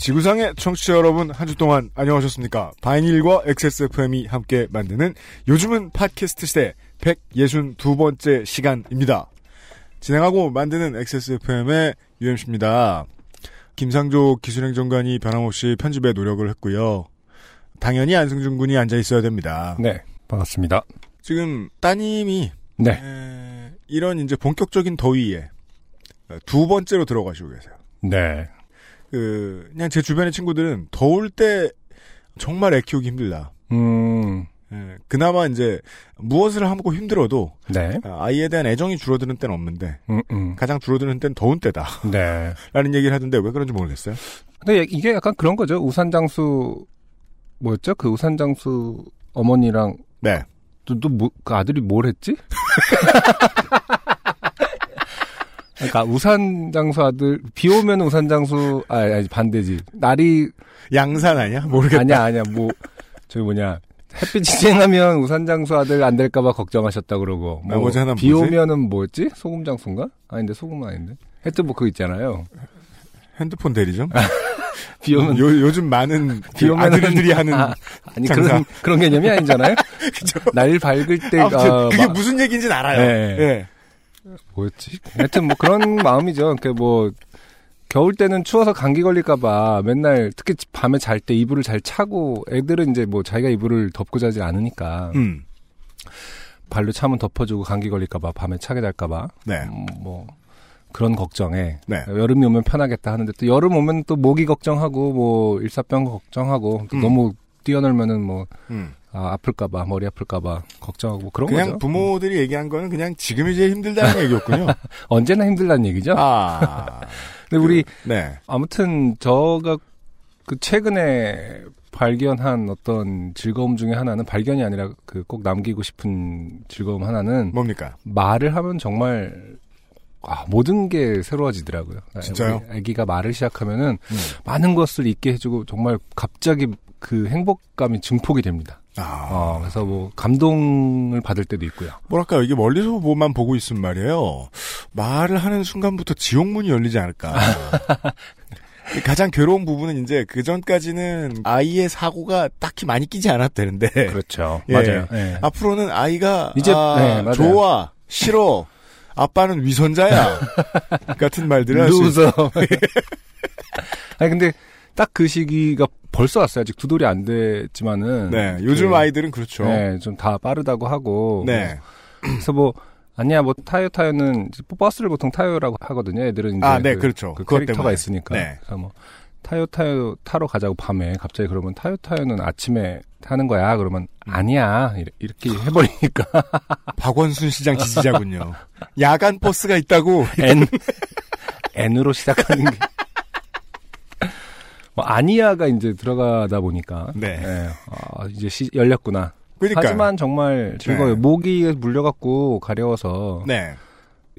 지구상의 청취자 여러분 한 주 동안 안녕하셨습니까? 바이닐과 XSFM이 함께 만드는 요즘은 팟캐스트 시대 162번째 시간입니다. 진행하고 만드는 XSFM의 UMC입니다. 김상조 기술행정관이 변함없이 편집에 노력을 했고요. 당연히 안승준 군이 앉아 있어야 됩니다. 네, 반갑습니다. 지금 따님이 네, 에, 이런 이제 본격적인 더위에 두 번째로 들어가시고 계세요. 네, 그 그냥 제 주변의 친구들은 더울 때 정말 애 키우기 힘들다. 음, 예, 그나마 이제 무엇을 하고 힘들어도 네, 아, 아이에 대한 애정이 줄어드는 때는 없는데 음, 음, 가장 줄어드는 때는 더운 때다. 네. 라는 얘기를 하던데 왜 그런지 모르겠어요. 근데 이게 약간 그런 거죠. 우산 장수 뭐였죠? 그 우산 장수 어머니랑 네. 또, 또 뭐, 그 아들이 뭘 했지? 그러니까 우산 장수 아들 비 오면 우산 장수 아 아니 반대지 날이 양산 아니야? 모르겠다. 아니야 아니야 뭐 저기 뭐냐 햇빛이 쨍하면 우산 장수 아들 안 될까봐 걱정하셨다 그러고 뭐 비? 오면은 뭐였지 소금 장수인가 아닌데 소금 아닌데 하여튼 뭐 그거 있잖아요 핸드폰 대리점? 비 오면 요, 요즘 많은 비그 오면은- 아들들이 하는 아, 아니 장사. 그런 그런 개념이 아니잖아요 날 밝을 때 아무튼 어, 그게 마- 무슨 얘기인지는 알아요. 네. 예. 뭐였지? 하여튼 뭐 그런 마음이죠. 그러니까 뭐 겨울 때는 추워서 감기 걸릴까봐 맨날 특히 밤에 잘 때 이불을 잘 차고 애들은 이제 뭐 자기가 이불을 덮고 자지 않으니까 음. 발로 차면 덮어주고 감기 걸릴까봐 밤에 차게 될까봐 네. 음, 뭐 그런 걱정에 네. 여름이 오면 편하겠다 하는데 또 여름 오면 또 모기 걱정하고 뭐 일사병 걱정하고 또 음. 너무 뛰어놀면은 뭐 음. 아, 아플까봐 머리 아플까봐 걱정하고 뭐 그런 그냥 거죠. 부모들이 얘기한 거는 그냥 지금이 제일 힘들다는 얘기였군요. 언제나 힘들다는 얘기죠. 아. 근데 우리 네. 아무튼 저가 그 최근에 발견한 어떤 즐거움 중에 하나는 발견이 아니라 그 꼭 남기고 싶은 즐거움 하나는 뭡니까? 말을 하면 정말 아, 모든 게 새로워지더라고요. 진짜요? 우리 아기가 말을 시작하면은 음. 많은 것을 잊게 해주고 정말 갑자기 그 행복감이 증폭이 됩니다. 아. 어, 그래서 뭐 감동을 받을 때도 있고요. 뭐랄까 이게 멀리서 뭐만 보고 있으면 말이에요. 말을 하는 순간부터 지옥문이 열리지 않을까. 가장 괴로운 부분은 이제 그 전까지는 아이의 사고가 딱히 많이 끼지 않아도 되는데 그렇죠. 예. 맞아요. 예. 앞으로는 아이가 이제- 아, 네, 맞아요. 좋아 싫어 아빠는 위선자야 같은 말들을 할수 loser. 아니 근데 딱 그 시기가 벌써 왔어요. 아직 두 돌이 안 됐지만은. 네, 요즘 그, 아이들은 그렇죠. 네, 좀 다 빠르다고 하고. 네. 그래서 뭐 아니야 뭐 타요 타요는 버스를 보통 타요라고 하거든요. 애들은 이제 아, 네, 그, 그렇죠. 그 캐릭터가 때문에. 있으니까. 네. 그래서 뭐 타요 타요 타러 가자고 밤에 갑자기 그러면 타요 타요는 아침에 타는 거야. 그러면 아니야 이렇게 해버리니까 박원순 시장 지지자군요. 야간 버스가 있다고. N N으로 시작하는 게. 뭐 아니야가 이제 들어가다 보니까 네. 예, 아, 이제 시, 열렸구나. 그러니까 하지만 정말 즐거워요. 네. 모기에 물려갖고 가려워서 네.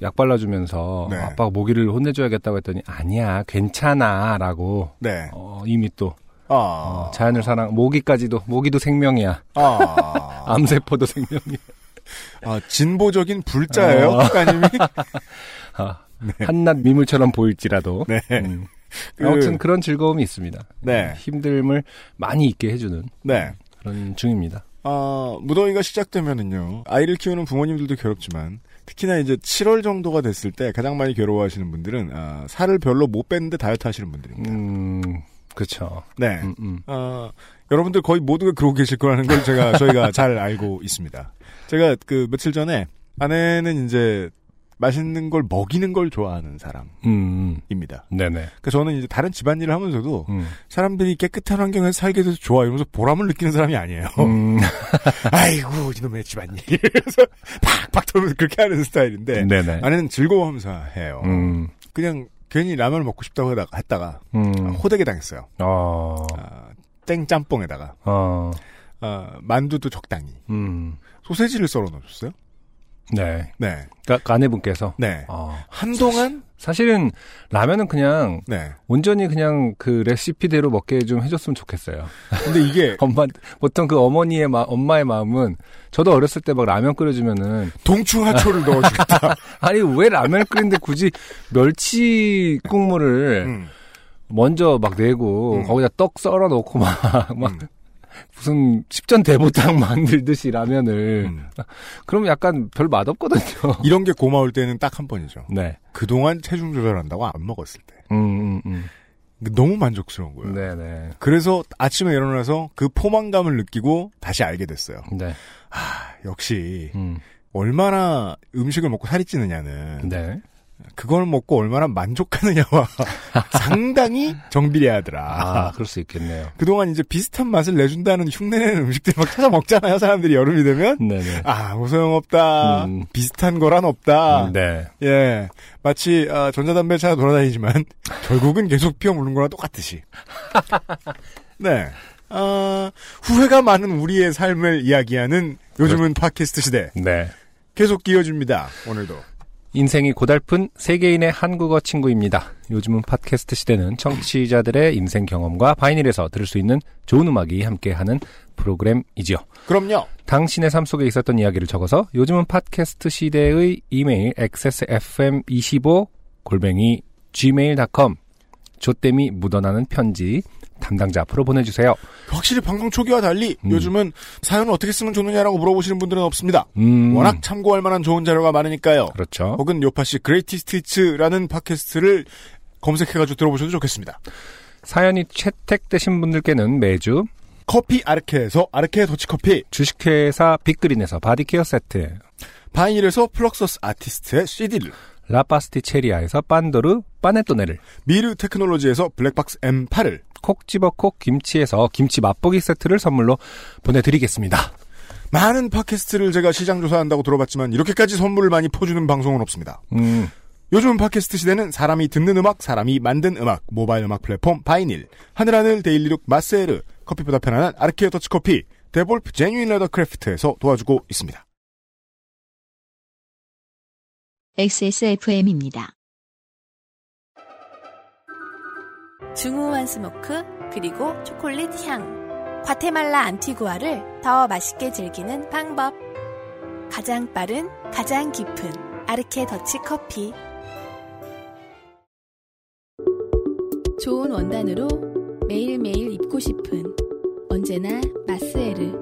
약 발라주면서 네. 아빠가 모기를 혼내줘야겠다고 했더니 아니야 괜찮아라고 네. 어, 이미 또 아. 어, 자연을 사랑 모기까지도 모기도 생명이야 아. 암세포도 생명이야 아, 진보적인 불자예요, 어. 국가님이? 아, 한낱 미물처럼 보일지라도 네. 음. 그- 아무튼 그런 즐거움이 있습니다. 네. 힘듦을 많이 잊게 해주는 네. 그런 중입니다. 아, 무더위가 시작되면은요, 아이를 키우는 부모님들도 괴롭지만, 특히나 이제 7월 정도가 됐을 때 가장 많이 괴로워하시는 분들은, 아, 살을 별로 못 뺐는데 다이어트 하시는 분들입니다. 음, 그렇죠. 네. 음, 음. 아, 여러분들 거의 모두가 그러고 계실 거라는 걸 제가, 저희가 잘 알고 있습니다. 제가 그 며칠 전에 아내는 이제 맛있는 걸 먹이는 걸 좋아하는 사람입니다. 음, 네네. 그러니까 저는 이제 다른 집안일을 하면서도 음. 사람들이 깨끗한 환경에서 살게 돼서 좋아 이러면서 보람을 느끼는 사람이 아니에요. 음, 아이고 이놈의 집안일 이러면서 팍팍 털면서 그렇게 하는 스타일인데 네네. 아내는 즐거워하면서 해요. 음, 그냥 괜히 라면을 먹고 싶다고 하다가, 했다가 음. 호되게 당했어요. 어. 아, 땡짬뽕에다가 어. 아, 만두도 적당히 음. 소세지를 썰어 넣어줬어요. 네. 네, 그러니까 아내분께서 네. 어. 한동안 사실은 라면은 그냥 네. 온전히 그냥 그 레시피대로 먹게 좀 해줬으면 좋겠어요. 근데 이게 엄마 보통 그 어머니의 마, 엄마의 마음은 저도 어렸을 때 막 라면 끓여주면은 동충하초를 넣어주겠다. 아니 왜 라면 끓이는데 굳이 멸치 국물을 음, 먼저 막 내고 음. 거기다 떡 썰어 놓고 막막 음, 무슨 십전 대보탕 만들듯이 라면을 음. 그러면 약간 별 맛없거든요. 이런 게 고마울 때는 딱 한 번이죠. 네. 그동안 체중 조절한다고 안 먹었을 때. 음, 음, 음. 너무 만족스러운 거예요. 네, 네. 그래서 아침에 일어나서 그 포만감을 느끼고 다시 알게 됐어요. 네. 아, 역시 음. 얼마나 음식을 먹고 살이 찌느냐는 네. 그걸 먹고 얼마나 만족하느냐와 상당히 정비례하더라. 아, 그럴 수 있겠네요. 그동안 이제 비슷한 맛을 내준다는 흉내내는 음식들 막 찾아 먹잖아요. 사람들이 여름이 되면. 네, 네. 아, 뭐 소용없다. 음. 비슷한 거란 없다. 네. 예. 마치, 아, 전자담배 찾아 돌아다니지만, 결국은 계속 피어 물는 거랑 똑같듯이. 네. 아, 후회가 많은 우리의 삶을 이야기하는 요즘은 팟캐스트 시대. 네. 계속 끼워줍니다. 오늘도. 인생이 고달픈 세계인의 한국어 친구입니다. 요즘은 팟캐스트 시대는 청취자들의 인생 경험과 바이닐에서 들을 수 있는 좋은 음악이 함께하는 프로그램이지요. 그럼요. 당신의 삶 속에 있었던 이야기를 적어서 요즘은 팟캐스트 시대의 이메일 xsfm25 골뱅이 gmail.com 조땜이 묻어나는 편지 담당자 앞으로 보내주세요. 확실히 방송 초기와 달리 음. 요즘은 사연을 어떻게 쓰면 좋느냐라고 물어보시는 분들은 없습니다. 음, 워낙 참고할 만한 좋은 자료가 많으니까요. 그렇죠. 혹은 요파시 Greatest Hits라는 팟캐스트를 검색해가지고 들어보셔도 좋겠습니다. 사연이 채택되신 분들께는 매주 커피 아르케에서 아르케 더치커피, 주식회사 빅그린에서 body care 세트, 바이닐에서 플럭서스 아티스트의 CD를, 라파스티체리아에서 빤도르 빠네토네를, 미르 테크놀로지에서 블랙박스 M8을, 콕 집어 콕 김치에서 김치 맛보기 세트를 선물로 보내드리겠습니다. 많은 팟캐스트를 제가 시장 조사한다고 들어봤지만 이렇게까지 선물을 많이 퍼주는 방송은 없습니다. 음, 요즘 팟캐스트 시대는 사람이 듣는 음악, 사람이 만든 음악, 모바일 음악 플랫폼 바이닐, 하늘하늘 daily look 마세르, 커피보다 편안한 아르케 더치커피, 데볼프 genuine leather craft에서 도와주고 있습니다. XSFM입니다. 중후한 smoke 그리고 초콜릿 향. 과테말라 안티구아를 더 맛있게 즐기는 방법. 가장 빠른 가장 깊은 아르케 더치 커피. 좋은 원단으로 매일매일 입고 싶은 언제나 마스에르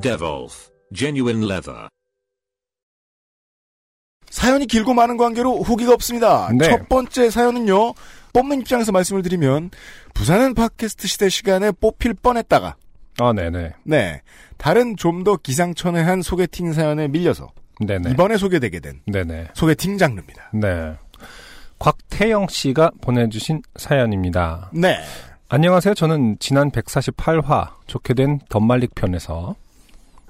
Devolf, genuine leather. 사연이 길고 많은 관계로 후기가 없습니다. 네. 첫 번째 사연은요, 뽑는 입장에서 말씀을 드리면, 부산은 팟캐스트 시대 시간에 뽑힐 뻔했다가, 아, 네네. 네, 다른 좀 더 기상천외한 소개팅 사연에 밀려서, 네네. 이번에 소개되게 된 네네. 소개팅 장르입니다. 네. 곽태영 씨가 보내주신 사연입니다. 네. 안녕하세요. 저는 지난 148화 좋게 된 덤말릭 편에서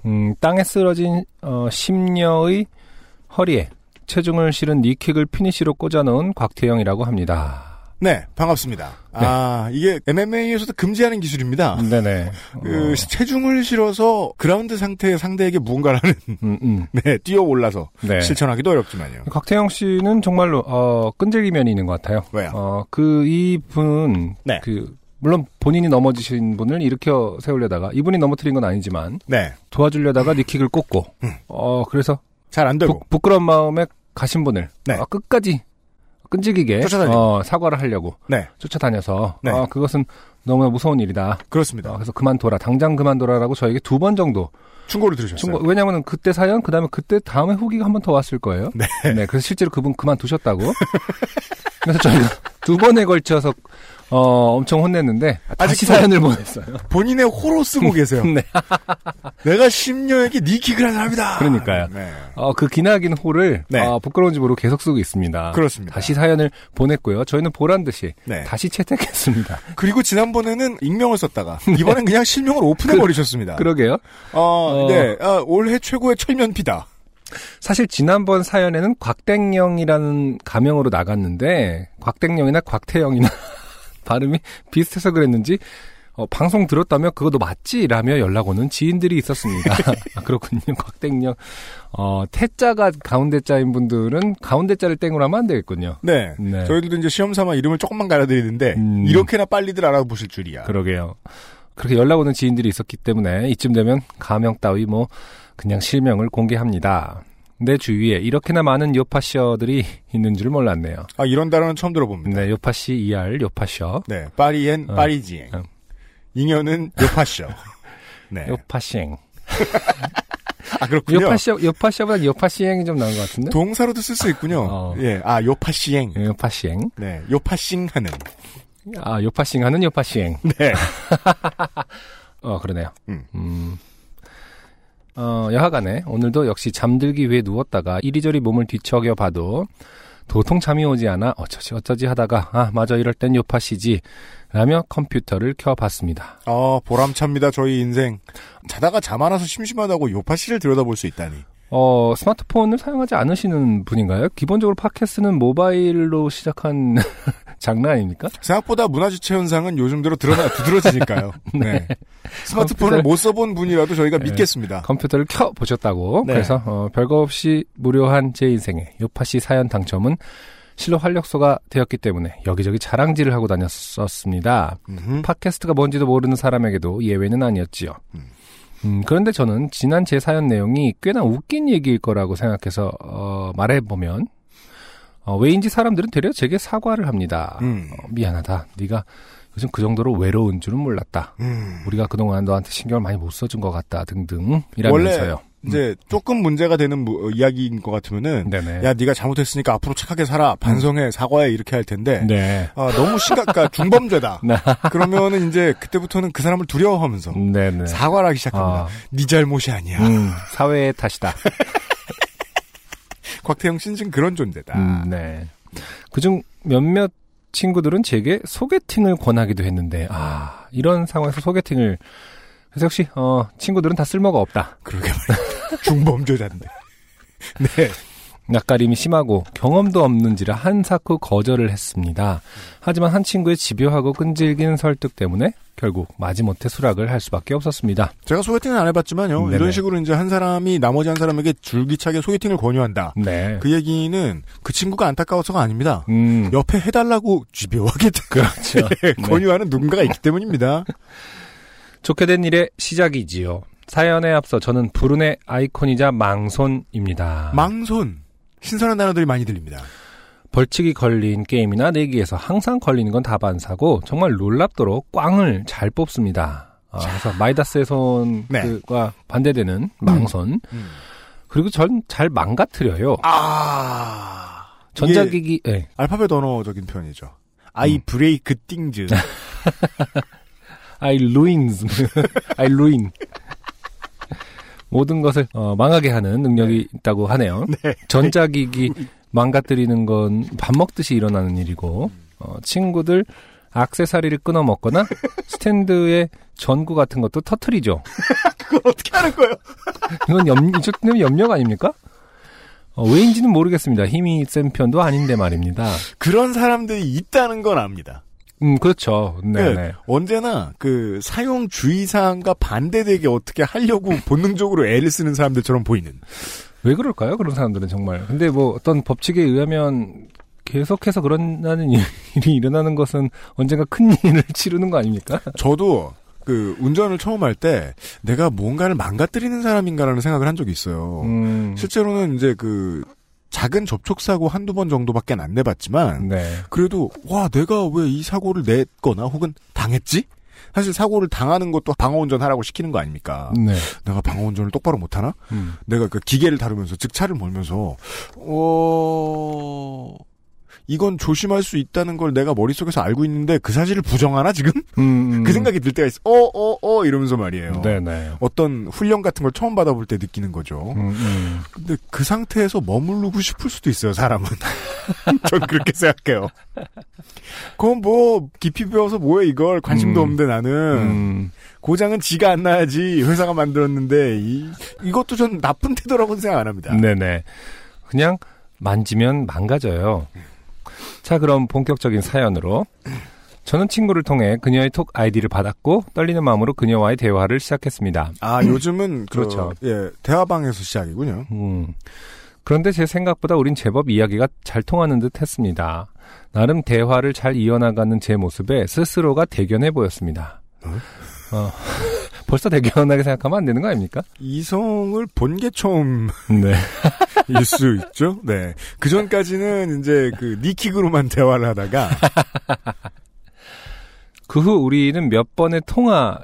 음, 땅에 쓰러진 어, 심녀의 허리에 체중을 실은 knee kick을 피니시로 꽂아놓은 곽태영이라고 합니다. 네, 반갑습니다. 아, 이게 MMA에서도 금지하는 기술입니다. 네네. 그, 어, 체중을 실어서 그라운드 상태의 상대에게 무언가를 하는, 음, 음. 네, 뛰어 올라서 네. 실천하기도 어렵지만요. 곽태영 씨는 정말로 어, 끈질기 면이 있는 것 같아요. 왜요? 어, 그 이분 네. 그 물론 본인이 넘어지신 분을 일으켜 세우려다가 이분이 넘어뜨린 건 아니지만 네, 도와주려다가 니킥을 꽂고 어 그래서 잘 안 되고. 부, 부끄러운 마음에 가신 분을 네. 아, 끝까지 끈질기게 쫓아다니고. 어, 사과를 하려고 네, 쫓아다녀서 네. 어, 그것은 너무나 무서운 일이다. 그렇습니다. 어, 그래서 그만둬라. 당장 그만둬라라고 저에게 두 번 정도 충고를 들으셨어요. 충고, 왜냐면은 그때 사연, 그 다음에 그때 다음에 후기가 한 번 더 왔을 거예요. 네. 그래서 실제로 그분 그만두셨다고. 그래서 저희가 두 번에 걸쳐서, 어, 엄청 혼냈는데, 다시 아직도- 사연을 보냈어요. 본인의 호로 쓰고 계세요. 네. 내가 심녀에게 니킥을 한 사람이다. 그러니까요. 네. 어, 그 기나긴 호를, 네. 어, 부끄러운 집으로 계속 쓰고 있습니다. 그렇습니다. 다시 사연을 보냈고요. 저희는 보란 듯이 네. 다시 채택했습니다. 그리고 지난번에는 익명을 썼다가 이번엔 그냥 실명을 오픈해 버리셨습니다. 그러게요. 어, 어. 네. 아, 올해 최고의 철면피다. 사실 지난번 사연에는 곽땡령이라는 가명으로 나갔는데 곽땡령이나 곽태영이나 발음이 비슷해서 그랬는지 어, 방송 들었다며 그거 너 맞지? 라며 연락 오는 지인들이 있었습니다. 아, 그렇군요. 곽땡령. 어, 태자가 가운데 자인 분들은 가운데 자를 땡으로 하면 안 되겠군요. 네. 네. 저희들도 이제 시험 삼아 이름을 조금만 갈아드리는데 음. 이렇게나 빨리들 알아보실 줄이야. 그러게요. 그렇게 연락 오는 지인들이 있었기 때문에 이쯤 되면 가명 따위 뭐 그냥 실명을 공개합니다. 내 주위에 이렇게나 많은 요파셔들이 있는 줄 몰랐네요. 아, 이런 단어는 처음 들어봅니다. 네, 요파시 ER 요파셔. 네. 파리엔 어. 파리지행. 어. 잉여는 요파쇼. 네. 요파시행. 아, 그렇군요. 요파셔, 요파셔보다 요파시행이 좀 나은 것 같은데? 동사로도 쓸 수 있군요. 어. 예. 아, 요파시행. 예, 요파시행. 네. 요파싱 하는. 아, 요파싱 하는 요파시행. 네. 어, 그러네요. 음. 음. 어, 여하간에 오늘도 역시 잠들기 위해 누웠다가 이리저리 몸을 뒤척여 봐도 도통 잠이 오지 않아 어쩌지 어쩌지 하다가 아, 맞아 이럴 땐 요파시지 라며 컴퓨터를 켜봤습니다. 어, 보람찹니다, 저희 인생. 자다가 잠 안 와서 심심하다고 요파씨를 들여다볼 수 있다니. 어, 스마트폰을 사용하지 않으시는 분인가요? 기본적으로 팟캐스트는 모바일로 시작한 장난 아닙니까? 생각보다 문화주체 현상은 요즘 들어 드러나, 두드러지니까요. 네. 스마트폰을 컴퓨터를- 못 써본 분이라도 저희가 네. 믿겠습니다. 컴퓨터를 켜 보셨다고. 네. 그래서 어, 별거 없이 무료한 제 인생에 요파시 사연 당첨은 실로 활력소가 되었기 때문에 여기저기 자랑질을 하고 다녔었습니다. 음흠. 팟캐스트가 뭔지도 모르는 사람에게도 예외는 아니었지요. 음. 음, 그런데 저는 지난 제 사연 내용이 꽤나 웃긴 얘기일 거라고 생각해서 어, 말해보면 어, 왜인지 사람들은 되려 제게 사과를 합니다. 음. 어, 미안하다. 네가 요즘 그 정도로 외로운 줄은 몰랐다. 음. 우리가 그동안 너한테 신경을 많이 못 써준 것 같다 등등 이라면서요. 이제 조금 문제가 되는 무- 어, 이야기인 것 같으면은 네네. 야 네가 잘못했으니까 앞으로 착하게 살아 반성해 사과해 이렇게 할 텐데 네. 아, 너무 심각 그러니까 중범죄다 네. 그러면은 이제 그때부터는 그 사람을 두려워하면서 네네. 사과를 하기 시작합니다 아, 네 잘못이 아니야 음, 사회의 탓이다. 곽태영 씨는 지금 그런 존재다 음, 네. 그중 몇몇 친구들은 제게 소개팅을 권하기도 했는데, 아, 이런 상황에서 소개팅을, 그래서 역시, 어, 친구들은 다 쓸모가 없다. 그러게 말이야 중범죄자인데 네 낯가림이 심하고 경험도 없는지라 한사코 거절을 했습니다. 하지만 한 친구의 집요하고 끈질긴 설득 때문에 결국 마지못해 수락을 할 수밖에 없었습니다. 제가 소개팅은 안 해봤지만요 네네. 이런 식으로 이제 한 사람이 나머지 한 사람에게 줄기차게 소개팅을 권유한다 네. 그 얘기는 그 친구가 안타까워서가 아닙니다 음, 옆에 해달라고 집요하게 그렇죠. 네. 권유하는 누군가가 있기 때문입니다 좋게 된 일의 시작이지요. 사연에 앞서 저는 불운의 아이콘이자 망손입니다. 망손 신선한 단어들이 많이 들립니다 벌칙이 걸린 게임이나 내기에서 항상 걸리는 건 다반사고 정말 놀랍도록 꽝을 잘 뽑습니다. 아, 그래서 마이다스의 손과 네. 반대되는 망손. 음. 그리고 전 잘 망가뜨려요. 아 전자기기, 예. 알파벳 언어적인 표현이죠. 아이 음. 브레이크 띵즈. I ruins. I ruin. 모든 것을 어, 망하게 하는 능력이 있다고 하네요. 전자기기 망가뜨리는 건 밥 먹듯이 일어나는 일이고 어, 친구들 악세사리를 끊어 먹거나 스탠드에 전구 같은 것도 터트리죠. 그걸 어떻게 하는 거예요? 이건 염, 이쪽 염력 아닙니까? 어, 왜인지는 모르겠습니다. 힘이 센 편도 아닌데 말입니다. 그런 사람들이 있다는 건 압니다. 음, 그렇죠. 네네. 네, 언제나 그 사용 주의사항과 반대되게 어떻게 하려고 본능적으로 애를 쓰는 사람들처럼 보이는. 왜 그럴까요? 그런 사람들은 정말. 근데 뭐 어떤 법칙에 의하면 계속해서 그런다는 일이 일어나는 것은 언젠가 큰 일을 치르는 거 아닙니까? 저도 그 운전을 처음 할 때 내가 뭔가를 망가뜨리는 사람인가라는 생각을 한 적이 있어요. 음, 실제로는 이제 그 작은 접촉사고 한두 번 정도밖에 안 내봤지만 네. 그래도 와 내가 왜 이 사고를 냈거나 혹은 당했지? 사실 사고를 당하는 것도 방어운전 하라고 시키는 거 아닙니까? 네. 내가 방어운전을 똑바로 못하나? 음. 내가 그 기계를 다루면서 즉 차를 몰면서 어 이건 조심할 수 있다는 걸 내가 머릿속에서 알고 있는데 그 사실을 부정하나 지금? 음, 음. 그 생각이 들 때가 있어. 어 어어 어, 이러면서 말이에요. 네네. 어떤 훈련 같은 걸 처음 받아볼 때 느끼는 거죠. 음, 음. 근데 그 상태에서 머무르고 싶을 수도 있어요, 사람은. 전 그렇게 생각해요. 그건 뭐, 깊이 배워서 뭐해, 이걸. 관심도 음. 없는데 나는. 음. 고장은 지가 안 나야지 회사가 만들었는데, 이, 이것도 전 나쁜 태도라고는 생각 안 합니다. 네네. 그냥 만지면 망가져요. 자, 그럼 본격적인 사연으로. 저는 친구를 통해 그녀의 톡 아이디를 받았고 떨리는 마음으로 그녀와의 대화를 시작했습니다. 아, 요즘은, 그, 그렇죠. 예, 대화방에서 시작이군요. 음. 그런데 제 생각보다 우린 제법 이야기가 잘 통하는 듯 했습니다. 나름 대화를 잘 이어나가는 제 모습에 스스로가 대견해 보였습니다. 어, 벌써 대견하게 생각하면 안 되는 거 아닙니까? 이성을 본 게 처음 일 네. 수 있죠? 네. 그 전까지는 이제 그 니킥으로만 대화를 하다가, 그 후 우리는 몇 번의 통화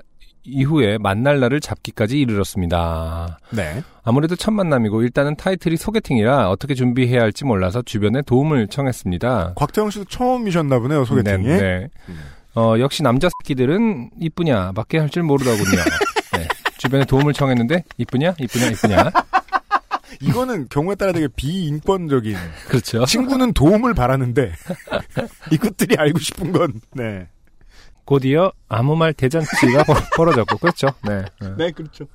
이후에 만날 날을 잡기까지 이르렀습니다. 네. 아무래도 첫 만남이고 일단은 타이틀이 소개팅이라 어떻게 준비해야 할지 몰라서 주변에 도움을 청했습니다. 곽태영 씨도 처음이셨나 보네요, 소개팅이. 네, 네. 어, 역시 남자 새끼들은 이쁘냐, 밖에 할 줄 모르더군요. 네. 주변에 도움을 청했는데 이쁘냐, 이쁘냐, 이쁘냐. 이거는 경우에 따라 되게 비인권적인. 그렇죠. 친구는 도움을 바라는데, 이것들이 알고 싶은 건, 네. 곧이어 아무 말 대잔치가 벌- 벌어졌고, 그렇죠. 네. 네. 네, 그렇죠.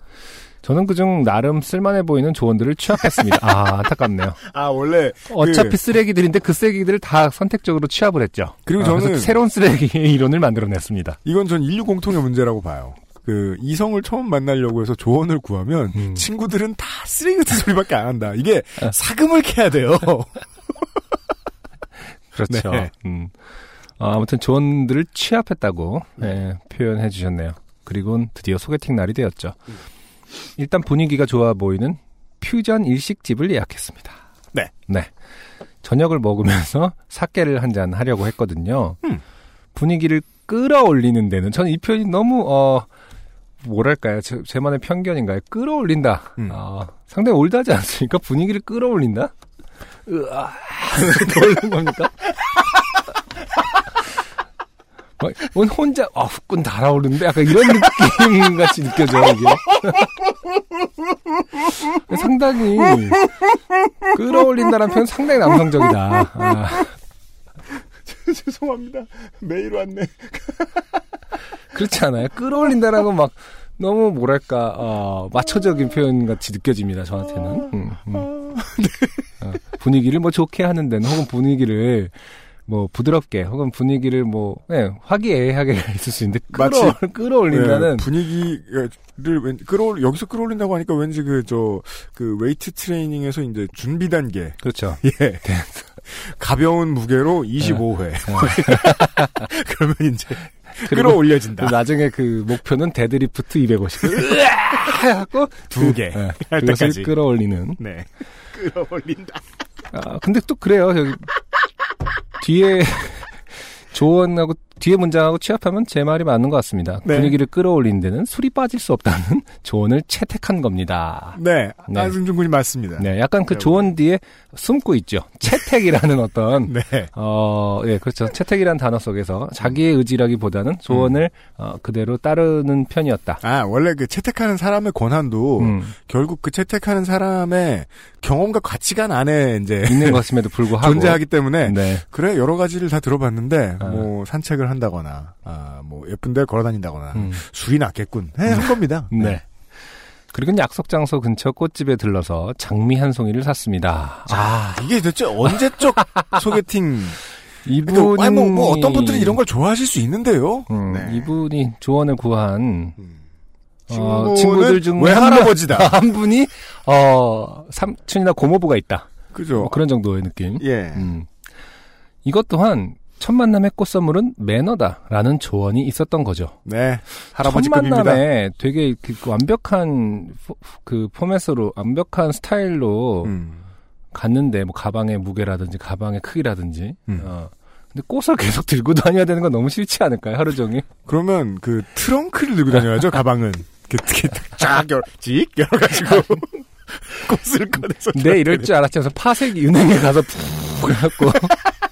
저는 그중 나름 쓸만해 보이는 조언들을 취합했습니다. 아, 안타깝네요. 아, 원래. 어차피 그, 쓰레기들인데 그 쓰레기들을 다 선택적으로 취합을 했죠. 그리고 아, 저는- 새로운 쓰레기의 이론을 만들어냈습니다. 이건 전 인류 공통의 문제라고 봐요. 그, 이성을 처음 만나려고 해서 조언을 구하면, 음. 친구들은 다 쓰레기 같은 소리밖에 안 한다. 이게, 사금을 캐야 돼요. 그렇죠. 네. 음. 아, 아무튼 조언들을 취합했다고 네, 표현해 주셨네요. 그리고 드디어 소개팅 날이 되었죠. 일단 분위기가 좋아 보이는 퓨전 일식집을 예약했습니다. 네. 네. 저녁을 먹으면서 사케를 한 잔 하려고 했거든요. 음. 분위기를 끌어올리는 데는 저는 이 표현이 너무 어 뭐랄까요? 제, 제만의 편견인가요? 끌어올린다. 음. 아, 상당히 올드하지 않습니까? 분위기를 끌어올린다? 으아, 그런 겁니까? 막, 뭔 혼자, 아, 후끈 달아오르는데 약간 이런 느낌 같이 느껴져, 이게. 상당히, 끌어올린다는 표현 상당히 남성적이다. 아, 죄송합니다. 메일 왔네. 그렇지 않아요? 끌어올린다라고 막, 너무 뭐랄까, 어, 마초적인 표현 같이 느껴집니다, 저한테는. 음, 음. 어, 분위기를 뭐 좋게 하는 데는 혹은 분위기를 뭐 부드럽게 혹은 분위기를 뭐 예, 화기애애하게 있을 수 있는데 끌어, 마치- 끌어올린다는 네, 분위기를 왠, 끌어올, 여기서 끌어올린다고 하니까 왠지 그, 저, 그, 웨이트 트레이닝에서 이제 준비 단계. 그렇죠. 예. 가벼운 무게로 25회. 그러면 이제 끌어올려진다. 나중에 그 목표는 데드리프트 250. 으아! 하고 두 개. 예, 할 그것을 때까지. 끌어올리는. 네. 끌어올린다. 아, 근데 또 그래요. 여기 뒤에 조언하고 뒤에 문장하고 취합하면 제 말이 맞는 것 같습니다. 네. 분위기를 끌어올리는 데는 술이 빠질 수 없다는 조언을 채택한 겁니다. 네. 네. 안승준 군이 맞습니다. 네, 약간 그 네, 조언 뒤에 숨고 있죠. 채택이라는 어떤 네. 어, 예, 그렇죠. 채택이라는 단어 속에서 자기의 의지라기보다는 조언을 어, 그대로 따르는 편이었다. 아, 원래 그 채택하는 사람의 권한도 음, 결국 그 채택하는 사람의 경험과 가치관 안에 이제 있는 것임에도 불구하고 존재하기 때문에 네, 그래 여러 가지를 다 들어봤는데 아. 뭐 산책을 한다거나 아, 뭐 예쁜데 걸어 다닌다거나 음, 술이 낫겠군 해, 한 겁니다. 네. 그리고 약속 장소 근처 꽃집에 들러서 장미 한 송이를 샀습니다. 아 이게 대체 언제적 소개팅? 이분이 그러니까, 아니, 뭐, 뭐 어떤 분들은 이런 걸 좋아하실 수 있는데요. 음, 네. 이분이 조언을 구한 음. 어, 친구들 중한 외할아버지다. 명- 한 분이 어 삼촌이나 고모부가 있다. 그죠? 뭐 그런 정도의 느낌. 예. 음. 이것 또한 첫 만남의 꽃 선물은 매너다라는 조언이 있었던 거죠. 네. 첫 할아버지급입니다. 만남에 되게 그 완벽한 포, 그 포맷으로 완벽한 스타일로 음. 갔는데 뭐 가방의 무게라든지 가방의 크기라든지 음. 어. 근데 꽃을 계속 들고 다녀야 되는 건 너무 싫지 않을까요? 하루 종일. 그러면 그 트렁크를 들고 다녀야죠 가방은. 이렇게 쫙 열어, 찍 열어 가지고 꽃을 꺼내서. 네, 이럴 줄 알았지. 그래서 파색 은행에 가서 푹 해갖고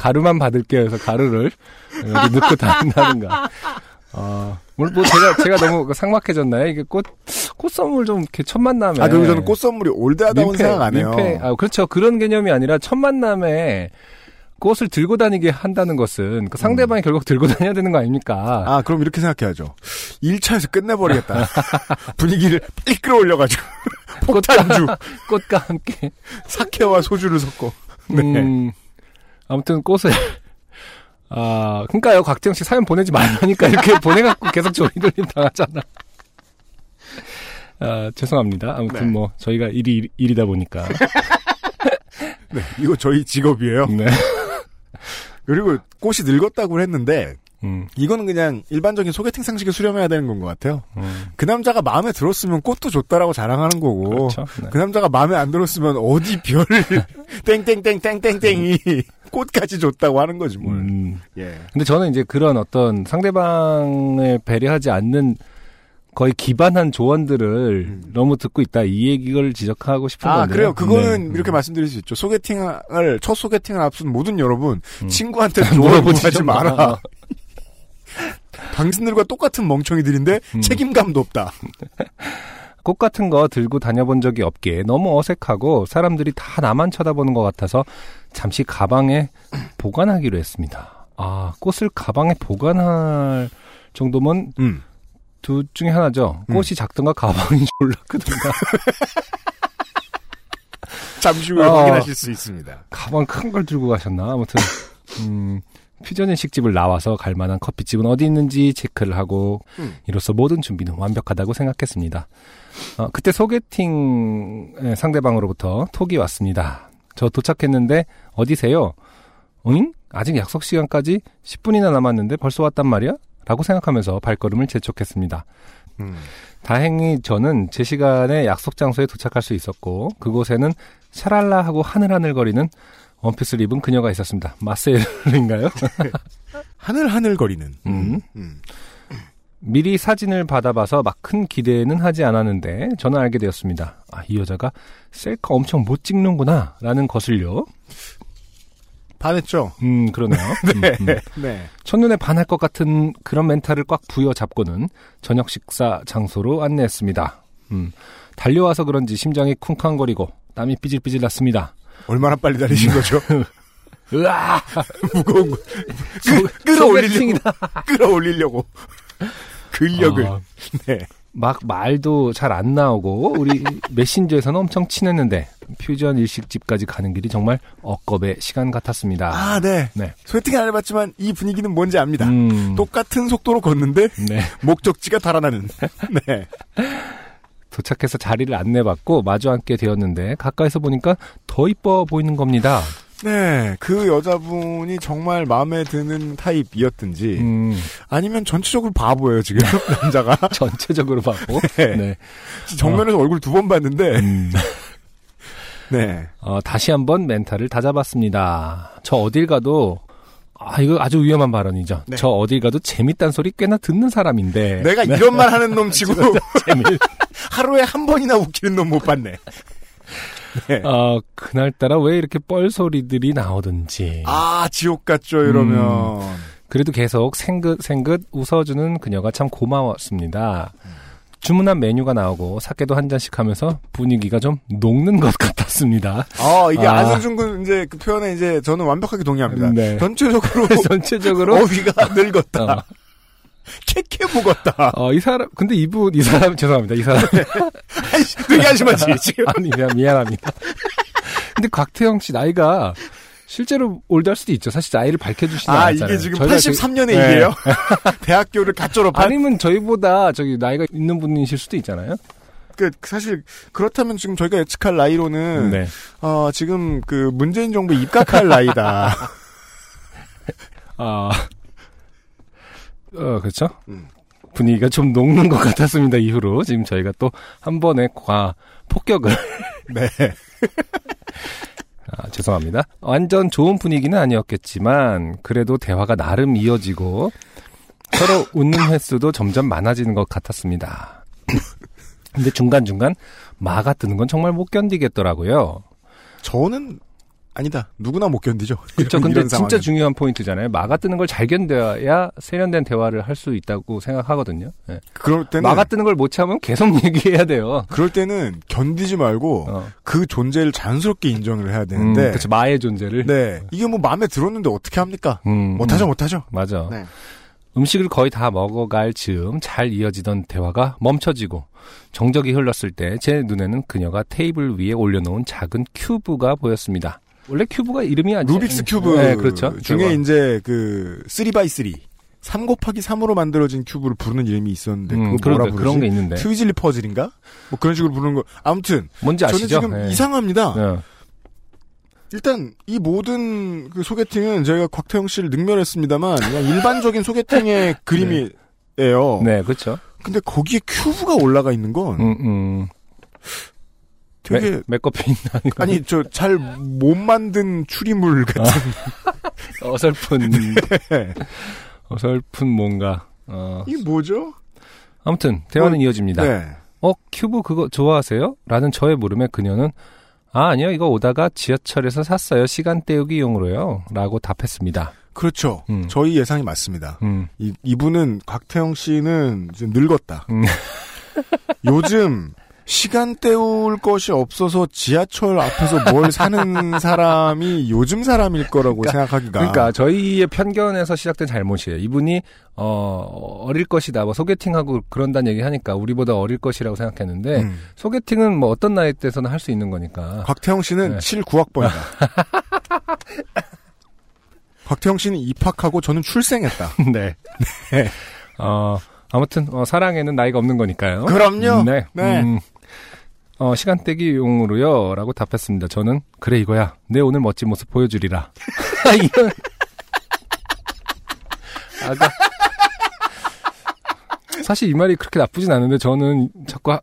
가루만 받을게요. 해서 가루를 여기 넣고 다닌다든가. 어, 물론 뭐 제가 제가 너무 상막해졌나요? 이게 꽃, 꽃 선물 좀 이렇게 첫 만남에. 아 그리고 저는 꽃 선물이 올드하다고 생각 안 해요. 민폐, 아, 그렇죠. 그런 개념이 아니라 첫 만남에 꽃을 들고 다니게 한다는 것은 그 상대방이 결국 들고 다녀야 되는 거 아닙니까? 아, 그럼 이렇게 생각해야죠. 1차에서 끝내버리겠다. 분위기를 빨리 끌어올려가지고. 폭탄주. 꽃과 함께. 사케와 소주를 섞고. 네. 음, 아무튼 꽃을 아 그러니까요 곽재영 씨 사연 보내지 말라니까 이렇게 보내갖고 계속 조이돌림 당하잖아. 아 죄송합니다. 아무튼 네. 뭐 저희가 일이 일이다 보니까 네, 이거 저희 직업이에요. 네. 그리고 꽃이 늙었다고 했는데, 음, 이거는 그냥 일반적인 소개팅 상식에 수렴해야 되는 건 것 같아요. 음, 그 남자가 마음에 들었으면 꽃도 줬다라고 자랑하는 거고, 그렇죠. 네. 그 남자가 마음에 안 들었으면 어디 별, 땡땡땡땡땡땡이 꽃까지 줬다고 하는 거지, 뭘. 음. 예. 근데 저는 이제 그런 어떤 상대방을 배려하지 않는 거의 기반한 조언들을 음. 너무 듣고 있다 이 얘기를 지적하고 싶은 아, 건데요. 그래요. 그거는 네. 이렇게 말씀드릴 수 있죠. 소개팅을, 첫 소개팅을 앞둔 모든 여러분, 음. 친구한테 조언 물어보지 마라. 마. 당신들과 똑같은 멍청이들인데 음. 책임감도 없다. 꽃 같은 거 들고 다녀본 적이 없기에 너무 어색하고 사람들이 다 나만 쳐다보는 것 같아서 잠시 가방에 보관하기로 했습니다. 아, 꽃을 가방에 보관할 정도면 음. 둘 중에 하나죠. 음. 꽃이 작든가 가방이 졸라 크든가. 잠시 후에 어. 확인하실 수 있습니다. 가방 큰 걸 들고 가셨나? 아무튼, 음, 퓨전 일식집을 나와서 갈 만한 커피집은 어디 있는지 체크를 하고, 음. 이로써 모든 준비는 완벽하다고 생각했습니다. 어, 그때 소개팅 예, 상대방으로부터 톡이 왔습니다. 저 도착했는데, 어디세요? 응? 아직 약속 시간까지 10분이나 남았는데 벌써 왔단 말이야? 라고 생각하면서 발걸음을 재촉했습니다. 음. 다행히 저는 제 시간에 약속 장소에 도착할 수 있었고 그곳에는 샤랄라 하고 하늘하늘거리는 원피스를 입은 그녀가 있었습니다. 마셀인가요? 하늘하늘 거리는. 음. 음. 미리 사진을 받아봐서 막 큰 기대는 하지 않았는데 저는 알게 되었습니다. 아, 이 여자가 셀카 엄청 못 찍는구나 라는 것을요. 반했죠? 음, 그러네요. 음, 음. 네. 첫눈에 반할 것 같은 그런 멘탈을 꽉 부여잡고는 저녁 식사 장소로 안내했습니다. 음, 달려와서 그런지 심장이 쿵쾅거리고 땀이 삐질삐질 났습니다. 얼마나 빨리 달리신 거죠? 으아! 무거운 거. 끄, 끌어올리려고. 끌어올리려고. 근력을. 아, 네. 막 말도 잘 안 나오고 우리 메신저에서는 엄청 친했는데 퓨전 일식집까지 가는 길이 정말 억겁의 시간 같았습니다. 아, 네. 네. 소개팅 안 해봤지만 이 분위기는 뭔지 압니다. 음, 똑같은 속도로 걷는데 네. 목적지가 달아나는. 네. 도착해서 자리를 안내받고 마주 앉게 되었는데 가까이서 보니까 더 이뻐 보이는 겁니다. 네. 그 여자분이 정말 마음에 드는 타입이었든지 음, 아니면 전체적으로 바보예요, 지금. 남자가. 전체적으로 봐도 네. 네. 정면에서 얼굴 두 번 봤는데. 음. 네. 어, 다시 한번 멘탈을 다잡았습니다. 저 어딜 가도 아 이거 아주 위험한 발언이죠. 네. 저 어딜 가도 재밌단 소리 꽤나 듣는 사람인데 내가 이런 말 하는 놈 치고 재미. 하루에 한 번이나 웃기는 놈 못 봤네. 네. 어, 그날따라 왜 이렇게 뻘소리들이 나오든지. 아, 지옥 같죠, 이러면. 그래도 계속 생긋, 생긋 웃어주는 그녀가 참 고마웠습니다. 주문한 메뉴가 나오고 사케도 한 잔씩 하면서 분위기가 좀 녹는 것 같았습니다. 아, 이게 아. 안승준 군 이제 그 표현에 이제 저는 완벽하게 동의합니다. 네. 전체적으로 전체적으로 어휘가 늙었다. 어, 캐캐 묵었다. 어, 이 사람, 근데 이분, 이 사람, 죄송합니다. 이 사람. 되게 한심하지, 지금. 아니, 미안합니다. 근데 곽태영 씨 나이가 실제로 올드할 수도 있죠. 사실 나이를 밝혀주시지 아, 않았잖아요. 이게 지금 저희가 83년의 네. 일이에요? 대학교를 갓 졸업한? 아니면 저희보다 저기 나이가 있는 분이실 수도 있잖아요. 그, 사실, 그렇다면 지금 저희가 예측할 나이로는, 네. 어, 지금 그 문재인 정부에 입각할 나이다. 아, 어, 그렇죠. 음. 분위기가 좀 녹는 것 같았습니다. 이후로 지금 저희가 또 한 번의 과 폭격을 네. 아, 죄송합니다. 완전 좋은 분위기는 아니었겠지만 그래도 대화가 나름 이어지고 서로 웃는 횟수도 점점 많아지는 것 같았습니다. 근데 중간중간 마가 뜨는 건 정말 못 견디겠더라고요. 저는 아니다. 누구나 못 견디죠. 그렇죠. 근데 진짜 상황은. 중요한 포인트잖아요. 마가 뜨는 걸 잘 견뎌야 세련된 대화를 할 수 있다고 생각하거든요. 예. 그럴 때는 마가 뜨는 걸 못 참으면 계속 얘기해야 돼요. 그럴 때는 견디지 말고 어. 그 존재를 자연스럽게 인정을 해야 되는데 음, 그렇죠. 마의 존재를. 네. 이게 뭐 마음에 들었는데 어떻게 합니까? 음, 못하죠, 음, 못하죠. 맞아. 네. 음식을 거의 다 먹어갈 즈음 잘 이어지던 대화가 멈춰지고 정적이 흘렀을 때 제 눈에는 그녀가 테이블 위에 올려놓은 작은 큐브가 보였습니다. 원래 큐브가 이름이 아니 루빅스 큐브 네, 그렇죠. 중에 제가- 이제 그 3x3 3 곱하기 3으로 만들어진 큐브를 부르는 이름이 있었는데 음, 그거 뭐라 그런, 부르지? 그런 게 있는데 트위즐리 퍼즐인가? 뭐 그런 식으로 부르는 거. 아무튼 뭔지 아시죠? 저는 지금 네. 이상합니다. 네. 일단 이 모든 그 소개팅은 저희가 곽태영 씨를 능멸했습니다만 그냥 일반적인 소개팅의 그림이에요. 네, 그렇죠. 근데 거기에 큐브가 올라가 있는 건 음, 음. 되게 맥- 맥커피 있나? 아니 저 잘 못 만든 추리물 같은 어설픈 어설픈 뭔가. 어. 이게 뭐죠? 아무튼 대화는 뭐, 이어집니다. 네. 어, 큐브 그거 좋아하세요? 라는 저의 물음에 그녀는 아, 아니요. 이거 오다가 지하철에서 샀어요. 시간 때우기용으로요. 라고 답했습니다. 그렇죠. 음. 저희 예상이 맞습니다. 음. 이, 이분은 곽태영 씨는 늙었다. 음. 요즘 시간 때울 것이 없어서 지하철 앞에서 뭘 사는 사람이 요즘 사람일 거라고 생각하기가. 그러니까 저희의 편견에서 시작된 잘못이에요. 이분이 어, 어릴 것이다. 뭐 소개팅하고 그런다는 얘기 하니까 우리보다 어릴 것이라고 생각했는데 음. 소개팅은 뭐 어떤 나이 때서는 할수 있는 거니까. 곽태영 씨는 네. 7, 9학번이다. 곽태영 씨는 입학하고 저는 출생했다. 네. 어, 아무튼 어, 사랑에는 나이가 없는 거니까요. 그럼요. 네. 네. 음, 어, 시간대기용으로요. 라고 답했습니다. 저는 그래 이거야. 내 오늘 멋진 모습 보여주리라. 아까 사실 이 말이 그렇게 나쁘진 않은데 저는 자꾸 하-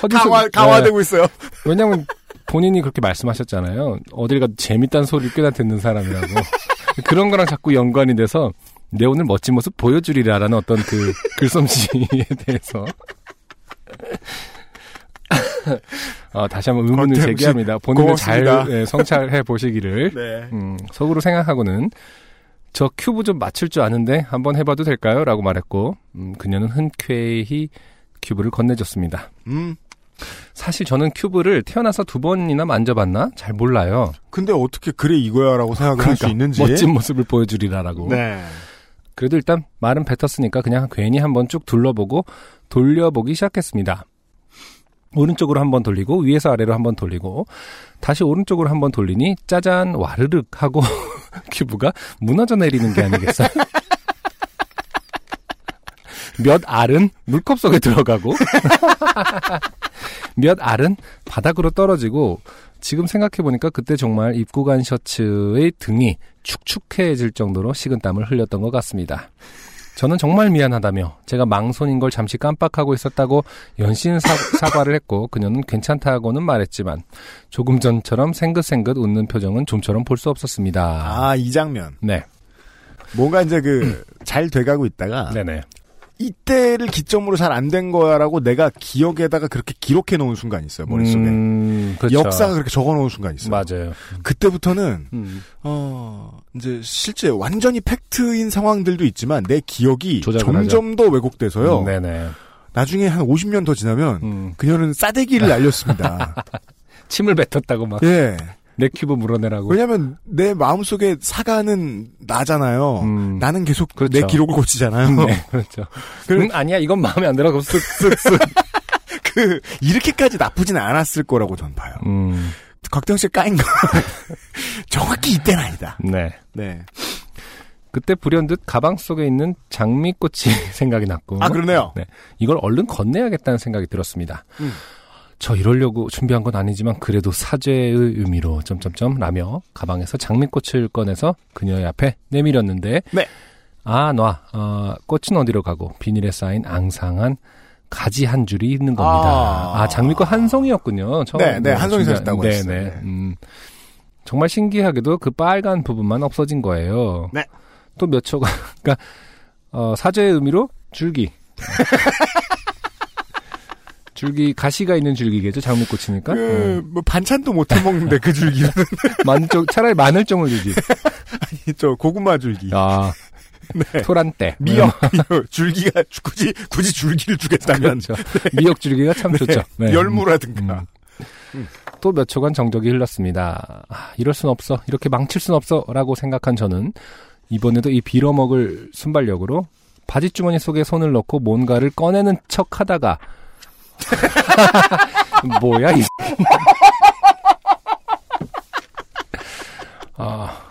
헛웃음- 강화, 강화되고 있어요. 네. 왜냐면 본인이 그렇게 말씀하셨잖아요. 어딜 가도 재밌다는 소리를 꽤나 듣는 사람이라고. 그런 거랑 자꾸 연관이 돼서 내 오늘 멋진 모습 보여주리라라는 어떤 그 글솜씨에 대해서 어, 다시 한번 의문을 제기합니다. 본인을 잘. 예, 성찰해 보시기를 네. 음, 속으로 생각하고는 저 큐브 좀 맞출 줄 아는데 한번 해봐도 될까요? 라고 말했고 음, 그녀는 흔쾌히 큐브를 건네줬습니다. 음. 사실 저는 큐브를 태어나서 두 번이나 만져봤나? 잘 몰라요. 근데 어떻게 그래 이거야라고 생각을 할수 있는지. 그러니까 멋진 모습을 보여주리라라고. 네. 그래도 일단 말은 뱉었으니까 그냥 괜히 한번 쭉 둘러보고 돌려보기 시작했습니다. 오른쪽으로 한 번 돌리고 위에서 아래로 한 번 돌리고 다시 오른쪽으로 한 번 돌리니 짜잔 와르륵 하고 큐브가 무너져 내리는 게 아니겠어요? 몇 알은 물컵 속에 들어가고 몇 알은 바닥으로 떨어지고 지금 생각해보니까 그때 정말 입고 간 셔츠의 등이 축축해질 정도로 식은 땀을 흘렸던 것 같습니다. 저는 정말 미안하다며 제가 망손인 걸 잠시 깜빡하고 있었다고 연신 사, 사과를 했고 그녀는 괜찮다고는 말했지만 조금 전처럼 생긋생긋 웃는 표정은 좀처럼 볼 수 없었습니다. 아, 이 장면. 네, 뭔가 이제 그, 잘 돼가고 있다가, 네네. 이때를 기점으로 잘 안 된 거야라고 내가 기억에다가 그렇게 기록해 놓은 순간이 있어요, 머릿속에. 음, 그렇죠. 역사가 그렇게 적어 놓은 순간이 있어요. 맞아요. 그때부터는, 음, 어, 이제 실제 완전히 팩트인 상황들도 있지만 내 기억이 점점 더 왜곡돼서요. 음, 네네. 나중에 한 50년 더 지나면 음, 그녀는 싸대기를 날렸습니다. 침을 뱉었다고 막 예. 내 큐브 물어내라고. 왜냐면 내 마음속에 사가는 나잖아요. 음. 나는 계속 그렇죠. 내 기록을 고치잖아요. 네, 그렇죠. 그래- 음, 아니야, 이건 마음에 안 들어. 쓱쓱쓱. 그 이렇게까지 나쁘진 않았을 거라고 전 봐요. 음, 곽태영 씨 까인 거 정확히 이때는 아니다. 네. 네. 그때 불현듯 가방 속에 있는 장미꽃이 생각이 났고. 아 그러네요. 네. 이걸 얼른 건네야겠다는 생각이 들었습니다. 음. 저 이러려고 준비한 건 아니지만 그래도 사죄의 의미로 점점점 라며 가방에서 장미꽃을 꺼내서 그녀의 앞에 내밀었는데 네. 아, 놔. 어, 꽃은 어디로 가고 비닐에 쌓인 앙상한 가지 한 줄이 있는 겁니다. 아. 아, 장미꽃 한 송이였군요. 처음 네, 네, 한 송이 사셨다고 네, 했어요. 네. 네. 음. 정말 신기하게도 그 빨간 부분만 없어진 거예요. 네. 또 몇 초가, 그러니까 어, 사죄의 의미로 줄기. 줄기 가시가 있는 줄기겠죠 장미꽃이니까. 그, 뭐, 반찬도 못 해 먹는데, 그 줄기. 마늘 쪽 차라리 마늘종을 주지. 저, 고구마 줄기. 아, 네. 토란대. 미역, 줄기가, 굳이, 굳이 줄기를 주겠다면. 그렇죠. 미역 줄기가 참 좋죠. 네. 열무라든가. 또몇 초간 정적이 흘렀습니다. 아, 이럴 순 없어. 이렇게 망칠 순 없어. 라고 생각한 저는 이번에도 이 빌어먹을 순발력으로 바지 주머니 속에 손을 넣고 뭔가를 꺼내는 척 하다가 뭐야 이 아,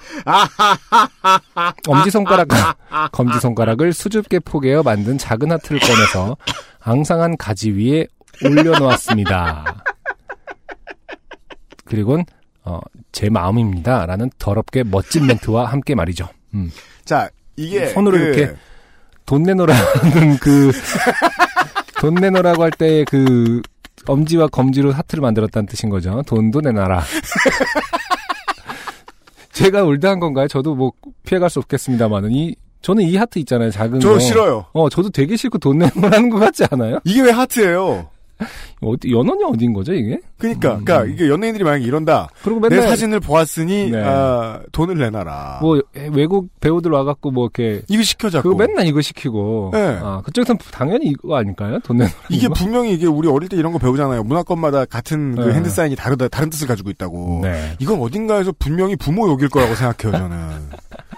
엄지손가락, 검지손가락을 수줍게 포개어 만든 작은 하트를 꺼내서 앙상한 가지 위에 올려놓았습니다. 그리고는 어, 제 마음입니다. 라는 더럽게 멋진 멘트와 함께 말이죠. 음. 자, 이게. 손으로 그- 이렇게 돈 내놓으라는 그, 돈 내놓으라고 할 때 그, 엄지와 검지로 하트를 만들었다는 뜻인 거죠. 돈도 내놔라. 제가 올드한 건가요? 저도 뭐 피해갈 수 없겠습니다만은 이 저는 이 하트 있잖아요. 작은 저 거. 싫어요. 어, 저도 되게 싫고 돈 내놓으라는 것 같지 않아요? 이게 왜 하트예요? 어디 연원이 어딘 거죠 이게? 그니까, 음. 그니까, 이게 연예인들이 만약 에 이런다. 그리고 내 맨날 사진을 보았으니, 네. 아, 돈을 내놔라. 뭐 외국 배우들 와갖고 뭐 이렇게 이거 시켜갖고. 그거 맨날 이거 시키고 네. 아 그쪽에선 당연히 이거 아닐까요? 돈 내놓으라는 이게 거? 분명히 이게 우리 어릴 때 이런 거 배우잖아요. 문화권마다 같은 그 네. hand sign이 다르다, 다른 뜻을 가지고 있다고. 네. 이건 어딘가에서 분명히 부모 욕일 거라고 생각해요, 저는.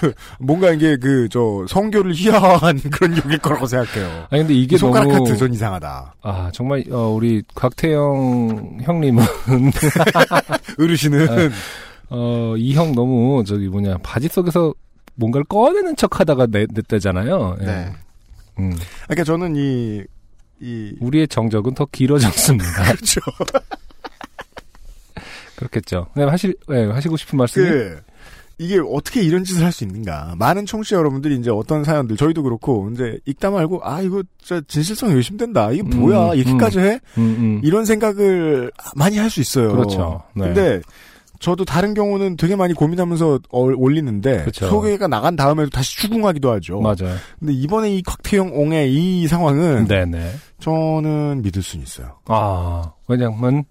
그, 뭔가 이게 그, 저, 성교를 희화화한 그런 욕일 거라고 생각해요. 아니 근데 이게 이 손가락 너무 하트 전 이상하다. 아 정말 어, 우리 곽태영 형님은 어르신은. 어, 이 형 너무 저기 뭐냐 바지 속에서 뭔가를 꺼내는 척 하다가 내, 냈대잖아요. 예. 네. 음. 그러니까 저는 이, 이, 우리의 정적은 더 길어졌습니다. 그렇죠. 그렇겠죠. 네, 하실 네, 하시고 싶은 말씀이 그, 이게 어떻게 이런 짓을 할 수 있는가. 많은 청취자 여러분들이 이제 어떤 사연들, 저희도 그렇고, 이제 읽다 말고, 아, 이거 진짜 진실성 의심된다. 이게 뭐야. 음, 이렇게까지 해? 음, 음. 이런 생각을 많이 할 수 있어요. 그렇죠. 네. 근데 저도 다른 경우는 되게 많이 고민하면서 올- 올리는데 그렇죠. 소개가 나간 다음에도 다시 추궁하기도 하죠. 맞아요. 근데 이번에 이 곽태영 옹의 이 상황은 네네. 저는 믿을 수는 있어요. 아 왜냐면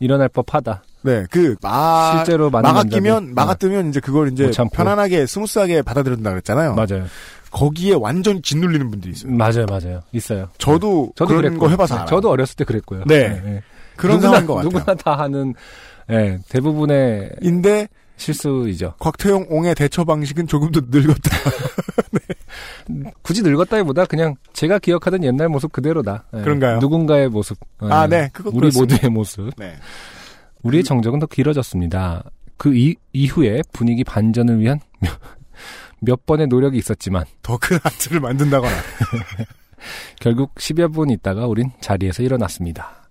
일어날 법하다. 네, 그 마, 실제로 마가 남자들- 끼면 마가 뜨면 이제 그걸 이제. 편안하게 스무스하게 받아들인다 그랬잖아요. 맞아요. 거기에 완전 짓눌리는 분들이 있어요. 맞아요, 맞아요. 있어요. 저도, 저도 그런 그랬고 거 해봐서 알아요. 저도 어렸을 때 그랬고요. 네. 그런 누구나, 상황인 것 같아요. 누구나 다 하는 예, 대부분의 인데 실수이죠. 곽태영 옹의 대처 방식은 조금 더 늙었다. 굳이 늙었다기보다 그냥 제가 기억하던 옛날 모습 그대로다. 예. 그런가요? 누군가의 모습. 예. 아, 네, 그거 우리 그렇습니다. 모두의 모습. 네. 우리의 정적은 더 길어졌습니다. 그 이, 이후에 분위기 반전을 위한 몇, 몇 번의 노력이 있었지만 더큰 하트를 만든다거나. 결국 10여 분 있다가 우린 자리에서 일어났습니다.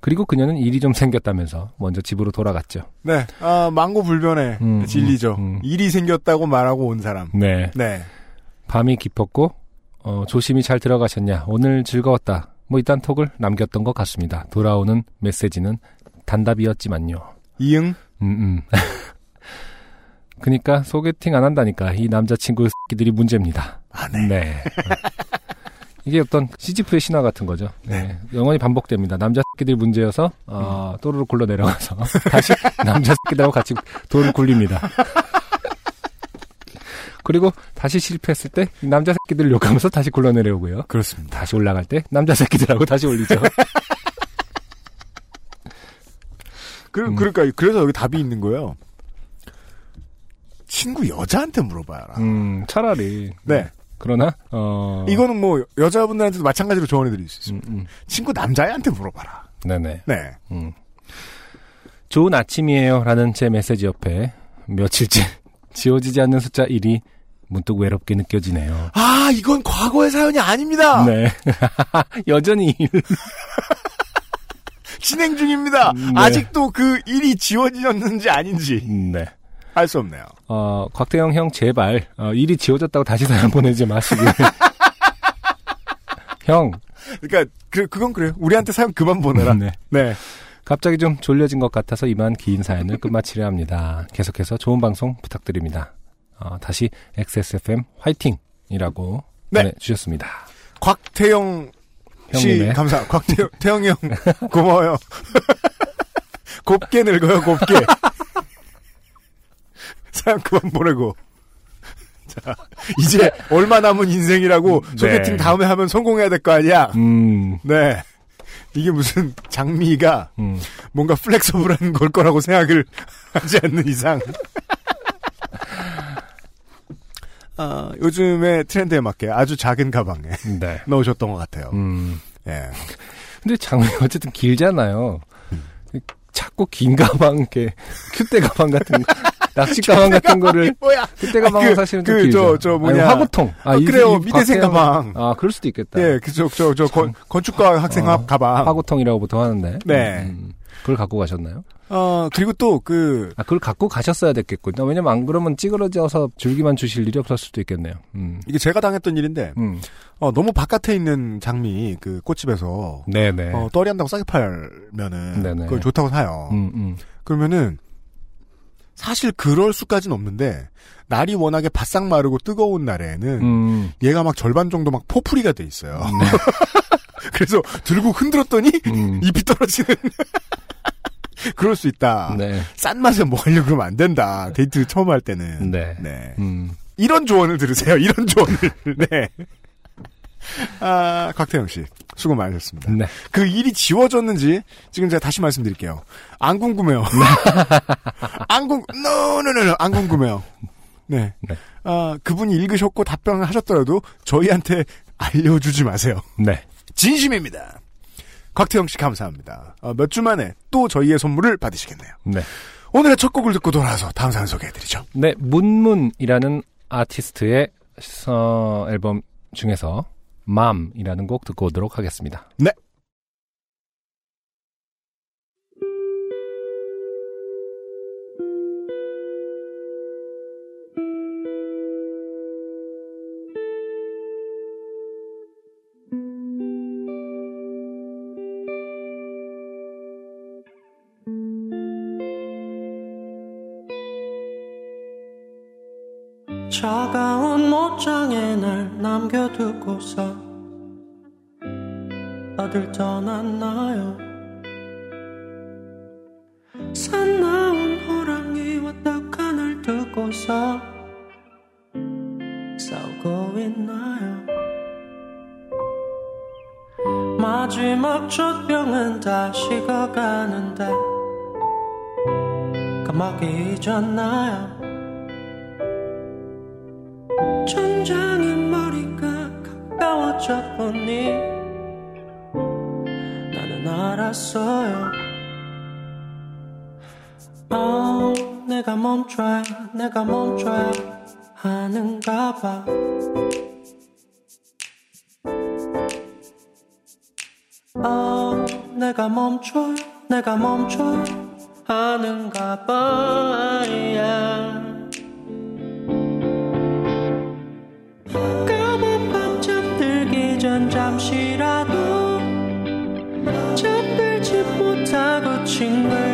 그리고 그녀는 일이 좀 생겼다면서 먼저 집으로 돌아갔죠. 네, 아, 망고 불변의 음, 진리죠. 음, 음. 일이 생겼다고 말하고 온 사람. 네. 네. 밤이 깊었고 어, 조심히 잘 들어가셨냐. 오늘 즐거웠다. 뭐 이딴 톡을 남겼던 것 같습니다. 돌아오는 메시지는 단답이었지만요. 이응? 음, 음. 그니까 소개팅 안 한다니까 이 남자친구 새끼들이 문제입니다. 아, 네. 네. 이게 어떤 시지프의 신화 같은 거죠. 네. 영원히 반복됩니다. 남자 새끼들이 문제여서 어, 또르르 굴러 내려가서 다시 남자 새끼들하고 같이 돌을 굴립니다. 그리고 다시 실패했을 때이 남자 새끼들 욕하면서 다시 굴러 내려오고요. 그렇습니다. 다시 올라갈 때 남자 새끼들하고 다시 올리죠. 그, 음. 그러니까, 그래서 여기 답이 있는 거예요. 친구 여자한테 물어봐라. 음, 차라리. 네. 그러나 어 이거는 뭐, 여자분들한테도 마찬가지로 조언해 드릴 수 있습니다. 음, 음. 친구 남자애한테 물어봐라. 네네. 네. 음. 좋은 아침이에요. 라는 제 메시지 옆에 며칠째 지워지지 않는 숫자 1이 문득 외롭게 느껴지네요. 아, 이건 과거의 사연이 아닙니다. 네. 여전히 일. 진행 중입니다. 네. 아직도 그 일이 지워졌는지 아닌지 네. 알 수 없네요. 어, 곽태영 형 제발 어, 일이 지워졌다고 다시 사연 보내지 마시길. 형. 그러니까 그 그건 그래요. 우리한테 사연 그만 보내라. 네. 네. 갑자기 좀 졸려진 것 같아서 이만 긴 사연을 끝마치려 합니다. 계속해서 좋은 방송 부탁드립니다. 어, 다시 XSFM 화이팅이라고 네. 보내주셨습니다. 곽태영 씨 감사. 곽태영 태영이 형 고마워요. 곱게 늙어요. 곱게. 사연 그만 보내고. 자, 이제 얼마 남은 인생이라고 네. 소개팅 다음에 하면 성공해야 될 거 아니야. 음, 네. 이게 무슨 장미가 음. 뭔가 플렉서블한 걸 거라고 생각을 하지 않는 이상. 아, 요즘의 트렌드에 맞게 아주 작은 가방에 네. 넣으셨던 것 같아요. 음. 예. 근데 장미가 어쨌든 길잖아요. 음. 자꾸 긴 가방, 이렇게, 큐대 가방 같은, 거, 낚시 가방 같은 거를, 뭐야? 큐대 가방은 그, 사실은 좀 그, 길죠. 저, 저 뭐냐. 아니, 화구통. 아, 그래요. 미대생 가방. 아, 그럴 수도 있겠다. 예, 그저, 저, 저, 건, 건축가 학생 어, 합 가방. 화구통이라고 보통 하는데. 네. 음, 그걸 갖고 가셨나요? 어, 그리고 또, 그, 아, 그걸 갖고 가셨어야 됐겠군요. 왜냐면 안 그러면 찌그러져서 줄기만 주실 일이 없었을 수도 있겠네요. 음. 이게 제가 당했던 일인데, 음. 어, 너무 바깥에 있는 장미, 그, 꽃집에서, 네네. 어, 떨이 한다고 싸게 팔면은, 네네. 그걸 좋다고 사요. 음, 음. 그러면은, 사실 그럴 수까지는 없는데, 날이 워낙에 바싹 마르고 뜨거운 날에는, 음. 얘가 막 절반 정도 막 포풀이가 돼 있어요. 그래서 들고 흔들었더니, 음. 잎이 떨어지는. 그럴 수 있다. 네. 싼 맛에 뭐 하려고 그러면 안 된다. 데이트 처음 할 때는. 네. 네. 음. 이런 조언을 들으세요. 이런 조언을. 네. 아, 곽태영 씨. 수고 많으셨습니다. 네. 그 일이 지워졌는지 지금 제가 다시 말씀드릴게요. 안 궁금해요. 안 궁, no, no, no, no. 안 궁금해요. 네. 네. 아, 그분이 읽으셨고 답변을 하셨더라도 저희한테 알려주지 마세요. 네. 진심입니다. 곽태영 씨 감사합니다. 어, 몇주 만에 또 저희의 선물을 받으시겠네요. 네. 오늘의 첫 곡을 듣고 돌아와서 다음 사연 소개해드리죠. 네, 문문이라는 아티스트의 어, 앨범 중에서 맘이라는 곡 듣고 오도록 하겠습니다. 네. 어딜 떠났나요? 산 나온 호랑이와 떡 하늘 두고서 싸우고 있나요? 마지막 젖병은 다 식어가는데 까마귀 잊었나요? 천장에 머리가 가까워져 보니 나는 알았어요. 어, 내가 멈춰야 내가 멈춰야 하는가 봐. 어, 내가 멈춰 내가 멈춰 하는가 봐. Yeah. 까만 밤 잠들기 전 잠시라도 못하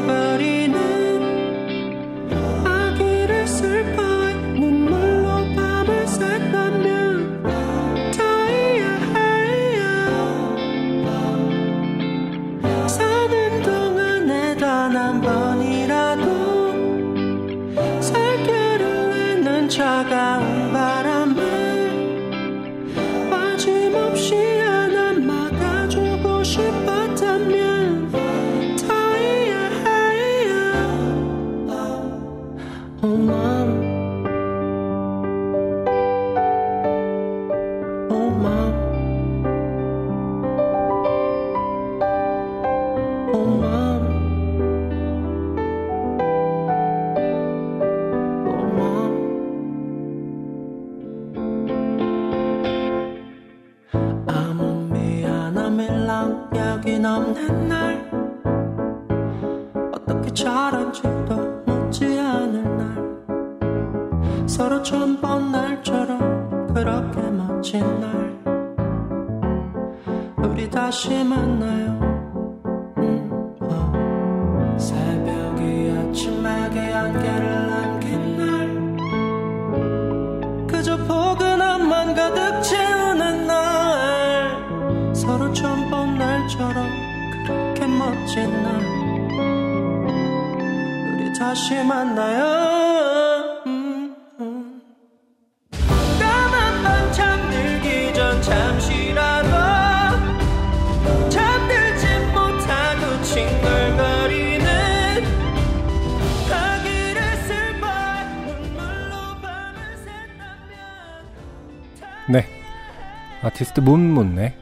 아티스트 문문의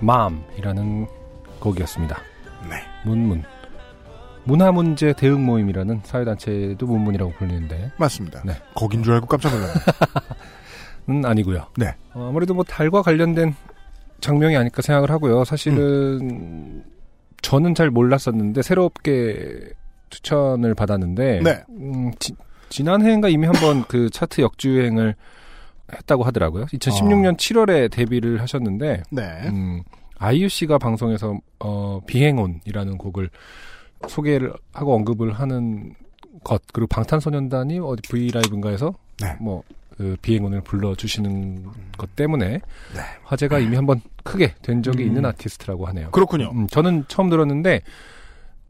맘이라는 곡이었습니다. 네. 문문. 문화 문제 대응 모임이라는 사회단체도 문문이라고 불리는데, 맞습니다. 네. 거긴 줄 알고 깜짝 놀랐네요. 는 아니고요. 네. 어, 아무래도 뭐 달과 관련된 장명이 아닐까 생각을 하고요. 사실은 음. 저는 잘 몰랐었는데 새롭게 추천을 받았는데 네. 음, 지, 지난해인가 이미 한번 그 차트 역주행을 했다고 하더라고요. 2016년 7월에 데뷔를 하셨는데 네. 음, 아이유 씨가 방송에서 어, 비행온이라는 곡을 소개를 하고 언급을 하는 것 그리고 방탄소년단이 어디 V 라이브인가에서 네. 뭐 그 비행온을 불러주시는 것 때문에 네. 화제가 이미 한번 크게 된 적이 음. 있는 아티스트라고 하네요. 그렇군요. 음, 저는 처음 들었는데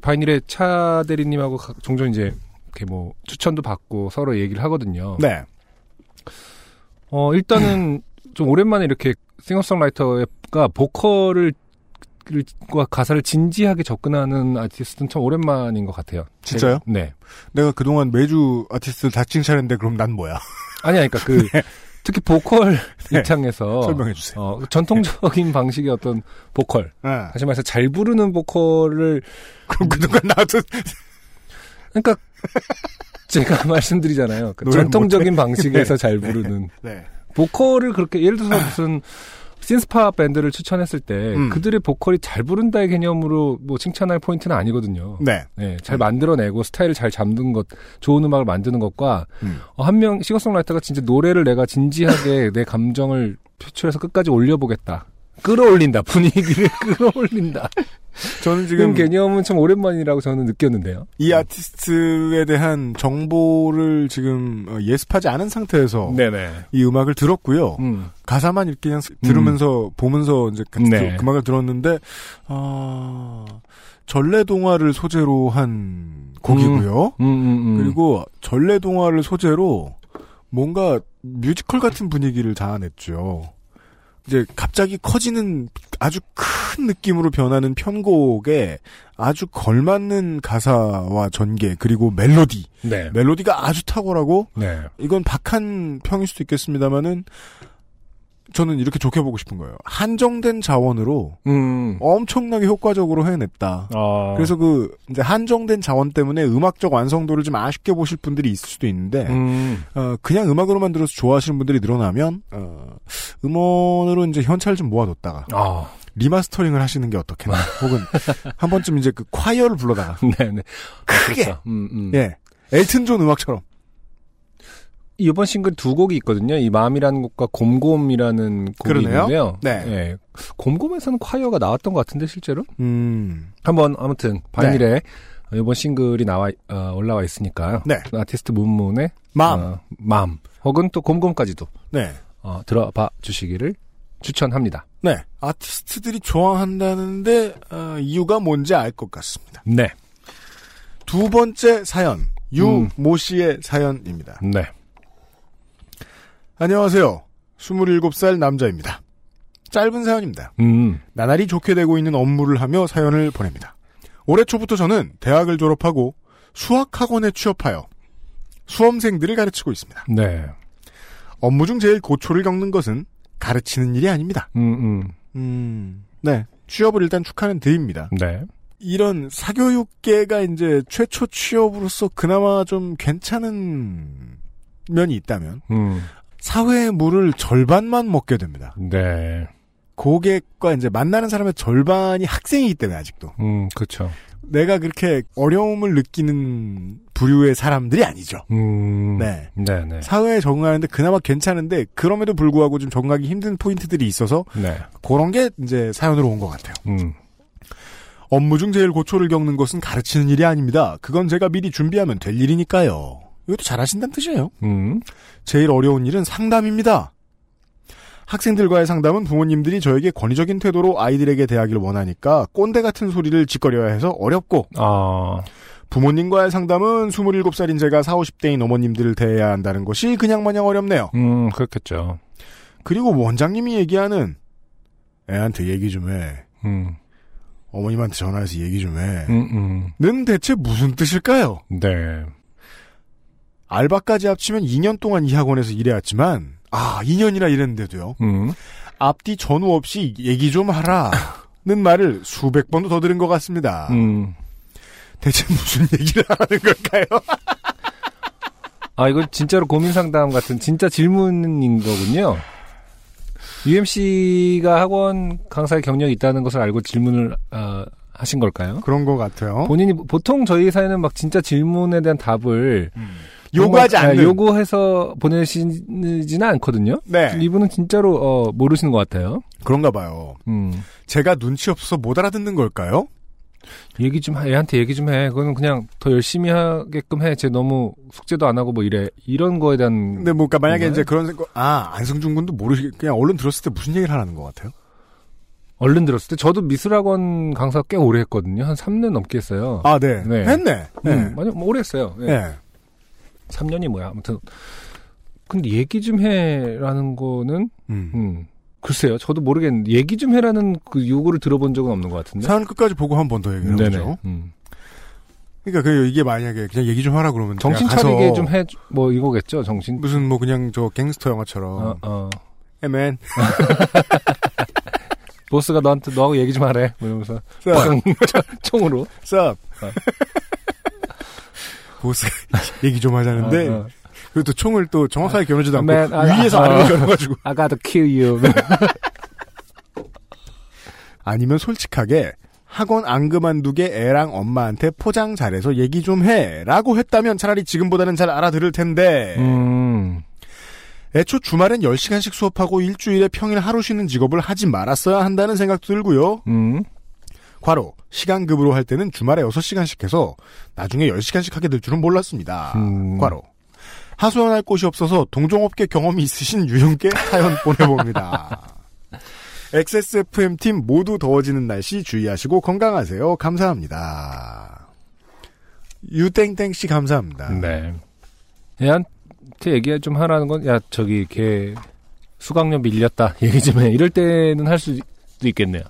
바이닐의 차 대리님하고 가- 종종 이제 이렇게 뭐 추천도 받고 서로 얘기를 하거든요. 네. 어 일단은 좀 오랜만에 이렇게 싱어송라이터가 보컬을 과 가사를 진지하게 접근하는 아티스트는 참 오랜만인 것 같아요. 진짜요? 네. 내가 그동안 매주 아티스트 다 칭찬했는데 그럼 난 뭐야? 아니, 아니, 그러니까 그 특히 보컬 네. 입장에서 설명해 주세요. 어, 전통적인 방식의 어떤 보컬, 네. 다시 말해서 잘 부르는 보컬을 그럼 그동안 나도 그러니까 제가 말씀드리잖아요. 그 전통적인 방식에서 네. 잘 부르는 네. 보컬을 그렇게 예를 들어서 무슨 신스파 밴드를 추천했을 때 음. 그들의 보컬이 잘 부른다의 개념으로 뭐 칭찬할 포인트는 아니거든요. 네. 네, 잘 만들어내고 스타일을 잘 잡는 것, 좋은 음악을 만드는 것과 음. 어, 한명 싱어송라이터가 진짜 노래를 내가 진지하게 내 감정을 표출해서 끝까지 올려보겠다. 끌어올린다 분위기를 끌어올린다. 저는 지금 개념은 참 오랜만이라고 저는 느꼈는데요. 이 아티스트에 대한 정보를 지금 어, 예습하지 않은 상태에서 네네. 이 음악을 들었고요. 음. 가사만 이렇게 그냥 들으면서 보면서 이제 같이 네. 들- 그 음악을 들었는데 아 전래 동화를 소재로 한 곡이고요. 음, 음, 음. 그리고 전래 동화를 소재로 뭔가 뮤지컬 같은 분위기를 자아냈죠. 이제 갑자기 커지는 아주 큰 느낌으로 변하는 편곡에 아주 걸맞는 가사와 전개 그리고 멜로디 네. 멜로디가 아주 탁월하고 네. 이건 박한 평일 수도 있겠습니다만은 저는 이렇게 좋게 보고 싶은 거예요. 한정된 자원으로 음. 엄청나게 효과적으로 해냈다. 아. 그래서 그 이제 한정된 자원 때문에 음악적 완성도를 좀 아쉽게 보실 분들이 있을 수도 있는데 음. 어, 그냥 음악으로만 들어서 좋아하시는 분들이 늘어나면 어, 음원으로 이제 현찰을 좀 모아뒀다가 아. 리마스터링을 하시는 게 어떻겠나 혹은 한 번쯤 이제 그 콰이어를 불러다가 네네. 크게 그렇죠. 음, 음. 예 엘튼 존 음악처럼 이번 싱글 두 곡이 있거든요. 이 마음이라는 곡과 곰곰이라는 곡이 그러네요. 있는데요. 네. 예. 곰곰에서는 콰이어가 나왔던 것 같은데 실제로 음 한번 아무튼 바닐에 이번 싱글이 나와 어, 올라와 있으니까요. 네. 아티스트 문문의 마음 어, 마음 혹은 또 곰곰까지도 네. 어, 들어봐 주시기를 추천합니다. 네. 아티스트들이 좋아한다는데 어, 이유가 뭔지 알 것 같습니다. 네. 두 번째 사연 음. 유모 씨의 사연입니다. 네. 안녕하세요. 27살 남자입니다. 짧은 사연입니다. 음. 나날이 좋게 되고 있는 업무를 하며 사연을 보냅니다. 올해 초부터 저는 대학을 졸업하고 수학학원에 취업하여 수험생들을 가르치고 있습니다. 네. 업무 중 제일 고초를 겪는 것은 가르치는 일이 아닙니다. 음, 음. 음, 네. 취업을 일단 축하는 드립니다. 네. 이런 사교육계가 이제 최초 취업으로서 그나마 좀 괜찮은 면이 있다면 음. 사회의 물을 절반만 먹게 됩니다. 네. 고객과 이제 만나는 사람의 절반이 학생이기 때문에 아직도 음, 그렇죠. 내가 그렇게 어려움을 느끼는 부류의 사람들이 아니죠. 음. 네. 네네. 사회에 적응하는데 그나마 괜찮은데 그럼에도 불구하고 좀 적응하기 힘든 포인트들이 있어서 네. 그런 게 이제 사연으로 온 것 같아요. 음. 업무 중 제일 고초를 겪는 것은 가르치는 일이 아닙니다. 그건 제가 미리 준비하면 될 일이니까요. 이것도 잘하신다는 뜻이에요. 음. 제일 어려운 일은 상담입니다. 학생들과의 상담은 부모님들이 저에게 권위적인 태도로 아이들에게 대하기를 원하니까 꼰대 같은 소리를 짓거려야 해서 어렵고 아. 부모님과의 상담은 27살인 제가 40, 50대인 어머님들을 대해야 한다는 것이 그냥 마냥 어렵네요. 음, 그렇겠죠. 그리고 원장님이 얘기하는 애한테 얘기 좀 해. 음. 어머님한테 전화해서 얘기 좀 해. 음, 음. 는 대체 무슨 뜻일까요? 네. 알바까지 합치면 2년 동안 이 학원에서 일해왔지만 아 2년이나 일했는데도요. 음. 앞뒤 전후 없이 얘기 좀 하라. 는 말을 수백 번도 더 들은 것 같습니다. 음. 대체 무슨 얘기를 하는 걸까요? 아, 이거 진짜로 고민 상담 같은 진짜 질문인 거군요. UMC가 학원 강사의 경력이 있다는 것을 알고 질문을 어, 하신 걸까요? 그런 것 같아요. 본인이 보통 저희 사연은 막 진짜 질문에 대한 답을 요구하지 정말, 않는. 아, 요구해서 보내시지는 않거든요. 네. 이분은 진짜로 어, 모르시는 것 같아요. 그런가 봐요. 음. 제가 눈치 없어서 못 알아듣는 걸까요? 얘기 좀 해, 얘한테 얘기 좀 해. 그거는 그냥 더 열심히 하게끔 해. 쟤 너무 숙제도 안 하고 뭐 이래. 이런 거에 대한 근데 뭐, 그러니까 만약에 정말? 이제 그런 생각, 아, 안승준 군도 모르시, 그냥 얼른 들었을 때 무슨 얘기를 하라는 것 같아요? 얼른 들었을 때 저도 미술학원 강사 꽤 오래 했거든요. 한 3년 넘게 했어요. 아, 네. 네. 했네. 네. 음, 많이 뭐 오래 했어요. 예. 네. 3년이 뭐야. 아무튼 근데 얘기 좀 해라는 거는 음. 음. 글쎄요. 저도 모르겠는데 얘기 좀 해라는 그 요구를 들어본 적은 없는 것 같은데. 사연 끝까지 보고 한 번 더 얘기를 해보죠. 음. 그러니까 그 이게 만약에 그냥 얘기 좀 하라 그러면 정신 차리게 좀 해 뭐 이거겠죠. 정신. 무슨 뭐 그냥 저 갱스터 영화처럼 어, 어. 에맨 보스가 너한테 너하고 얘기 좀 하래. 뭐 이러면서 총으로. 쌉 보스 얘기 좀 하자는데 어, 어. 그리고 또 총을 또 정확하게 겨누지도 않고 맨, 아, 위에서 아, 아래로 어. 겨눠가지고 I gotta kill you. 아니면 솔직하게 학원 안 그만두게 애랑 엄마한테 포장 잘해서 얘기 좀 해라고 했다면 차라리 지금보다는 잘 알아들을 텐데 음. 애초 주말엔 10시간씩 수업하고 일주일에 평일 하루 쉬는 직업을 하지 말았어야 한다는 생각도 들고요. 음. 과로 시간급으로 할 때는 주말에 6시간씩 해서 나중에 10시간씩 하게 될 줄은 몰랐습니다. 음. 과로 하소연할 곳이 없어서 동종업계 경험이 있으신 유형께 사연 보내봅니다. XSFM팀 모두 더워지는 날씨 주의하시고 건강하세요. 감사합니다. 유땡땡 씨 감사합니다. 네. 얘한테 얘기 좀 하라는 건, 야, 저기, 걔, 수강료 밀렸다. 얘기 좀 해. 이럴 때는 할 수도 있겠네요.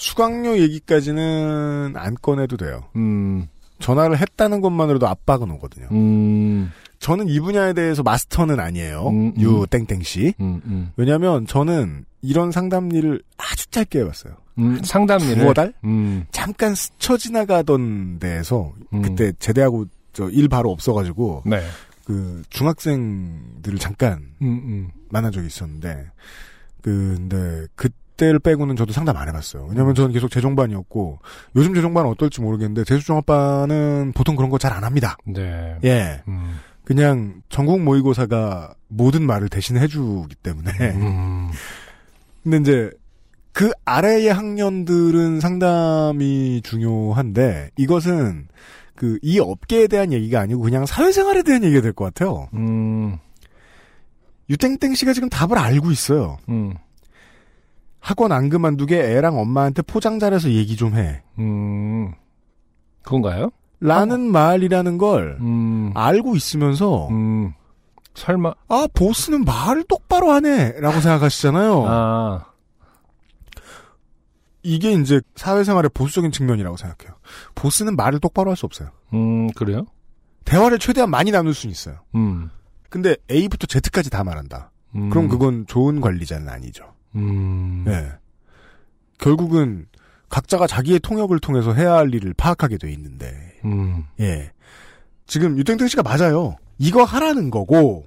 수강료 얘기까지는 안 꺼내도 돼요. 음, 전화를 했다는 것만으로도 압박은 오거든요. 음, 저는 이 분야에 대해서 마스터는 아니에요. 음, 음. 유땡땡씨. 음, 음. 왜냐면 저는 이런 상담 일을 아주 짧게 해봤어요. 음, 상담 일을. 두어 달? 음, 잠깐 스쳐 지나가던 데에서 음. 그때 제대하고 저 일 바로 없어가지고 네. 그 중학생들을 잠깐. 만난 적이 있었는데 근데 그 때를 빼고는 저도 상담 안 해봤어요. 음. 왜냐면 저는 계속 재종반이었고 요즘 재종반은 어떨지 모르겠는데 재수종합반은 보통 그런 거 잘 안 합니다. 네. 예, 음, 그냥 전국 모의고사가 모든 말을 대신 해주기 때문에 음, 근데 이제 그 아래의 학년들은 상담이 중요한데 이것은 그 이 업계에 대한 얘기가 아니고 그냥 사회생활에 대한 얘기가 될 것 같아요. 음, 유땡땡 씨가 지금 답을 알고 있어요. 음, 학원 안 그만두게 애랑 엄마한테 포장 잘해서 얘기 좀 해. 음. 그건가요? 라는 말이라는 걸 음, 알고 있으면서 음. 설마, 아 보스는 말을 똑바로 하네 라고 생각하시잖아요. 아, 이게 이제 사회생활의 보수적인 측면이라고 생각해요. 보스는 말을 똑바로 할 수 없어요. 음, 그래요? 대화를 최대한 많이 나눌 수는 있어요. 음, 근데 A부터 Z까지 다 말한다. 음. 그럼 그건 좋은 관리자는 아니죠. 음, 예. 결국은 각자가 자기의 통역을 통해서 해야 할 일을 파악하게 돼 있는데, 음, 예. 지금 유땡땡 씨가 맞아요. 이거 하라는 거고,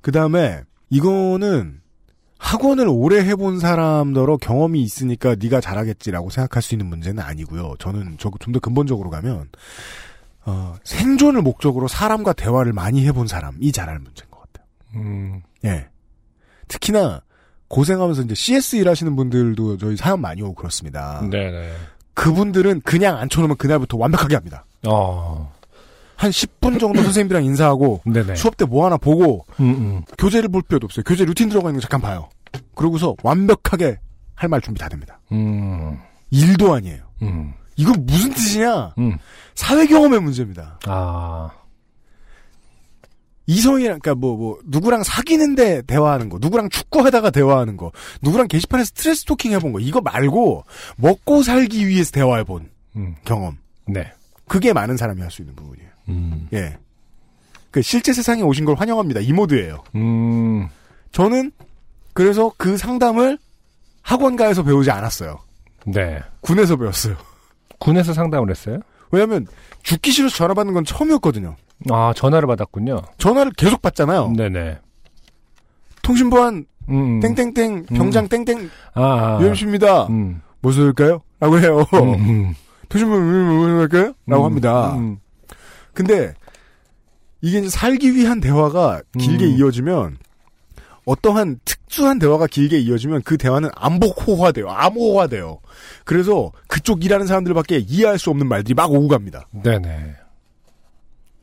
그 다음에 이거는 학원을 오래 해본 사람더러 경험이 있으니까 네가 잘하겠지라고 생각할 수 있는 문제는 아니고요. 저는 좀 더 근본적으로 가면 어, 생존을 목적으로 사람과 대화를 많이 해본 사람이 잘할 문제인 것 같아요. 음, 예. 특히나 고생하면서 이제 CS 일하시는 분들도 저희 사연 많이 오고 그렇습니다. 네네. 그분들은 그냥 앉혀놓으면 그날부터 완벽하게 합니다. 어, 한 10분 정도 선생님이랑 인사하고 네네. 수업 때 뭐 하나 보고 음, 음. 교재를 볼 필요도 없어요. 교재 루틴 들어가 있는 거 잠깐 봐요. 그러고서 완벽하게 할 말 준비 다 됩니다. 음, 일도 아니에요. 음, 이건 무슨 뜻이냐? 음. 사회 경험의 문제입니다. 아, 이성이랑 그러니까 뭐뭐 누구랑 사귀는데 대화하는 거, 누구랑 축구하다가 대화하는 거, 누구랑 게시판에서 스트레스 토킹 해본 거 이거 말고 먹고 살기 위해서 대화해본 음, 경험. 네. 그게 많은 사람이 할 수 있는 부분이에요. 음, 예. 그 실제 세상에 오신 걸 환영합니다. 이 모드예요. 음, 저는 그래서 그 상담을 학원가에서 배우지 않았어요. 네. 군에서 배웠어요. 군에서 상담을 했어요? 왜냐하면 죽기 싫어서 전화 받는 건 처음이었거든요. 아, 전화를 받았군요. 전화를 계속 받잖아요. 네네. 통신보안 음, 땡땡땡 병장 땡땡 아, 아. UMC입니다. 음, 뭐 쓸까요? 라고 해요. 음, 음. 통신보안 뭐 쓸까요? 라고 음, 합니다. 음, 근데 이게 이제 살기 위한 대화가 길게 음. 이어지면 어떠한 특수한 대화가 길게 이어지면 그 대화는 암복호화돼요. 암호화돼요. 그래서 그쪽 일하는 사람들밖에 이해할 수 없는 말들이 막 오고 갑니다. 네네.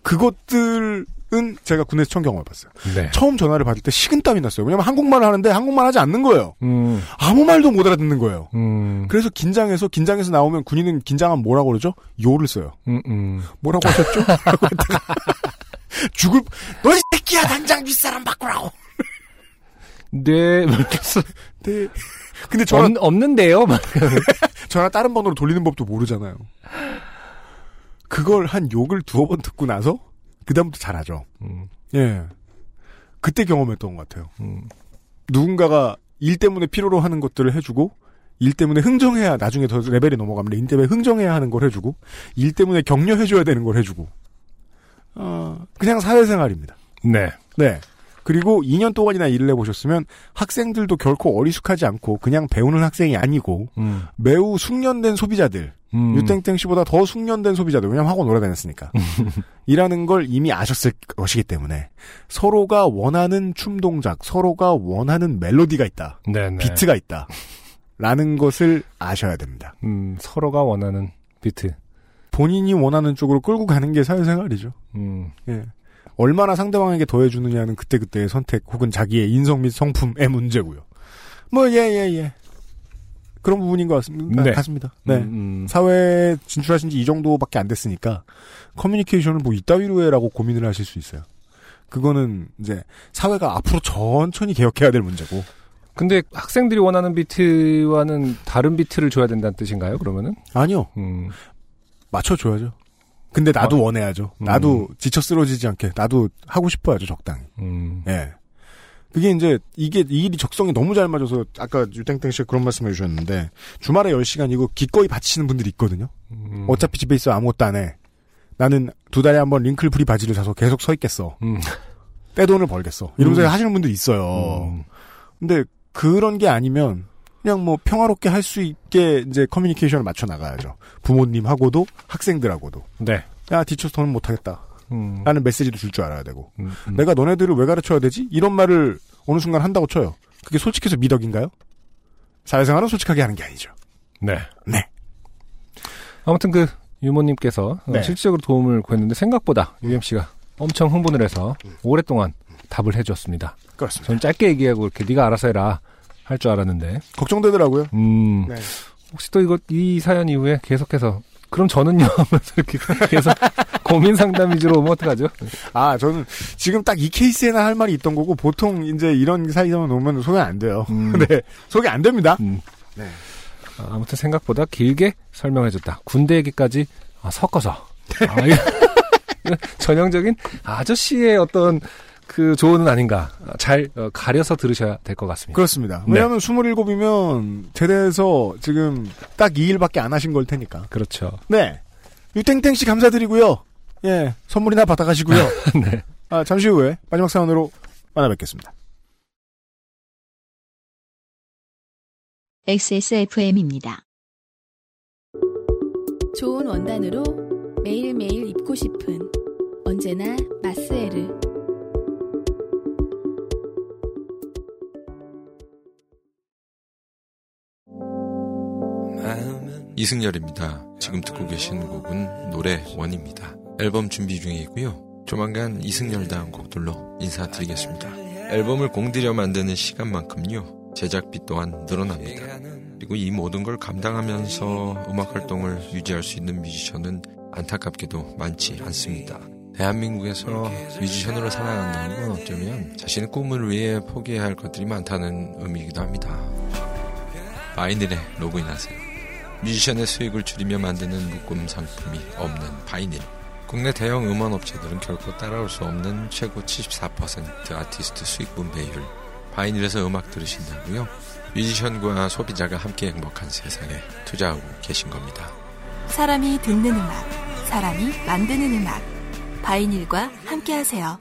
그것들 은 제가 군에서 처음 경험해봤어요. 네. 처음 전화를 받을 때 식은땀이 났어요. 왜냐면 한국말을 하는데 한국말 하지 않는 거예요. 음, 아무 말도 못 알아듣는 거예요. 음, 그래서 긴장해서 긴장해서 나오면 군인은 긴장하면 뭐라고 그러죠? 요를 써요. 음, 음. 뭐라고 하셨죠? 라고 했다가 죽을 너 이 새끼야 당장 윗사람 바꾸라고. 네, 그래서 네. 근데 전화 없, 없는데요? 막. 전화 다른 번호로 돌리는 법도 모르잖아요. 그걸 한 욕을 두어 번 듣고 나서 그다음부터 잘하죠. 음, 예. 그때 경험했던 것 같아요. 음, 누군가가 일 때문에 필요로 하는 것들을 해주고 일 때문에 흥정해야 나중에 더 레벨이 넘어가면 일 때문에 흥정해야 하는 걸 해주고 일 때문에 격려해줘야 되는 걸 해주고 어, 그냥 사회생활입니다. 네. 네. 그리고 2년 동안이나 일을 해보셨으면 학생들도 결코 어리숙하지 않고 그냥 배우는 학생이 아니고 음, 매우 숙련된 소비자들 음. 유땡땡 씨보다 더 숙련된 소비자들 왜냐면 학원 오래 다녔으니까 이라는 걸 이미 아셨을 것이기 때문에 서로가 원하는 춤 동작 서로가 원하는 멜로디가 있다 네네. 비트가 있다 라는 것을 아셔야 됩니다 음, 서로가 원하는 비트. 본인이 원하는 쪽으로 끌고 가는 게 사회생활이죠 음, 예. 얼마나 상대방에게 더해주느냐는 그때그때의 선택 혹은 자기의 인성 및 성품의 문제고요 뭐 예 예 예 그런 부분인 것 같습니다 네. 같습니다 네. 음, 음. 사회에 진출하신 지 이 정도밖에 안 됐으니까 커뮤니케이션을 뭐 이따위로 해라고 고민을 하실 수 있어요. 그거는 이제 사회가 앞으로 천천히 개혁해야 될 문제고 근데 학생들이 원하는 비트와는 다른 비트를 줘야 된다는 뜻인가요, 그러면은? 아니요 음, 맞춰줘야죠. 근데 나도 어. 원해야죠. 음. 나도 지쳐 쓰러지지 않게 나도 하고 싶어야죠 적당히. 음, 예. 그게 이제 이게 이 일이 적성이 너무 잘 맞아서 아까 유땡땡 씨가 그런 말씀해 주셨는데 주말에 10시간이고 기꺼이 바치시는 분들이 있거든요. 음. 어차피 집에 있어 아무것도 안 해. 나는 두 달에 한 번 wrinkle free 바지를 사서 계속 서 있겠어. 음, 떼돈을 벌겠어. 이러면서 음. 하시는 분들 있어요. 음, 근데 그런 게 아니면 그냥 뭐 평화롭게 할 수 있게 이제 커뮤니케이션을 맞춰 나가야죠. 부모님하고도 학생들하고도. 네. 야, 뒤쳐서 더는 못하겠다. 음, 라는 메시지도 줄 줄 알아야 되고. 음, 음. 내가 너네들을 왜 가르쳐야 되지? 이런 말을 어느 순간 한다고 쳐요. 그게 솔직해서 미덕인가요? 사회생활은 솔직하게 하는 게 아니죠. 네. 네. 아무튼 그 유모님께서 어, 네. 실질적으로 도움을 구했는데 생각보다 UMC가 엄청 흥분을 해서 오랫동안 답을 해줬습니다. 그렇습니다. 전 짧게 얘기하고 이렇게 네가 알아서 해라 할 줄 알았는데 걱정되더라고요. 음, 네. 혹시 또 이거 이 사연 이후에 계속해서 그럼 저는요 하면서 이렇게 계속 고민 상담 위주로 오면 어떡하죠? 아, 저는 지금 딱 이 케이스에나 할 말이 있던 거고 보통 이제 이런 사이에만 오면 소개 안 돼요. 음. 네. 소개 안 됩니다. 음. 네. 아, 아무튼 생각보다 길게 설명해줬다. 군대 얘기까지 아, 섞어서. 아, 전형적인 아저씨의 어떤 그 조언은 아닌가. 아, 잘 어, 가려서 들으셔야 될 것 같습니다. 그렇습니다. 네. 왜냐하면 27이면 제대해서 지금 딱이 일밖에 안 하신 걸 테니까. 그렇죠. 네. 유땡땡 씨 감사드리고요. 예. 선물이나 받아가시고요. 네. 아, 잠시 후에 마지막 사연으로 만나 뵙겠습니다. XSFM입니다. 좋은 원단으로 매일매일 입고 싶은 언제나 마스 이승열입니다. 지금 듣고 계신 곡은 노래 원입니다. 앨범 준비 중이고요. 조만간 이승열 다음 곡들로 인사드리겠습니다. 앨범을 공들여 만드는 시간만큼요. 제작비 또한 늘어납니다. 그리고 이 모든 걸 감당하면서 음악 활동을 유지할 수 있는 뮤지션은 안타깝게도 많지 않습니다. 대한민국에서 뮤지션으로 살아간다는 건 어쩌면 자신의 꿈을 위해 포기해야 할 것들이 많다는 의미이기도 합니다. 바이닐에 로그인하세요. 뮤지션의 수익을 줄이며 만드는 묶음 상품이 없는 바이닐. 국내 대형 음원 업체들은 결코 따라올 수 없는 최고 74% 아티스트 수익 분배율. 바이닐에서 음악 들으신다고요? 뮤지션과 소비자가 함께 행복한 세상에 투자하고 계신 겁니다. 사람이 듣는 음악, 사람이 만드는 음악. 바이닐과 함께하세요.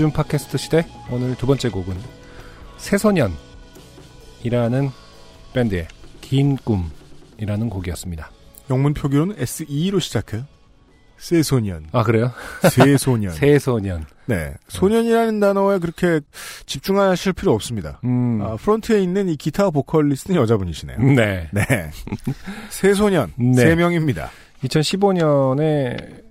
요즘 팟캐스트 시대 오늘 두 번째 곡은 새소년이라는 밴드의 긴 꿈이라는 곡이었습니다. 영문 표기로는 SE로 시작해요. 새소년. 아 그래요? 새소년. 새소년. 네. 소년이라는 단어에 그렇게 집중하실 필요 없습니다. 음. 아, 프론트에 있는 이 기타 보컬리스트는 여자분이시네요. 네. 네. 새소년. 네. 세 명입니다. 2015년에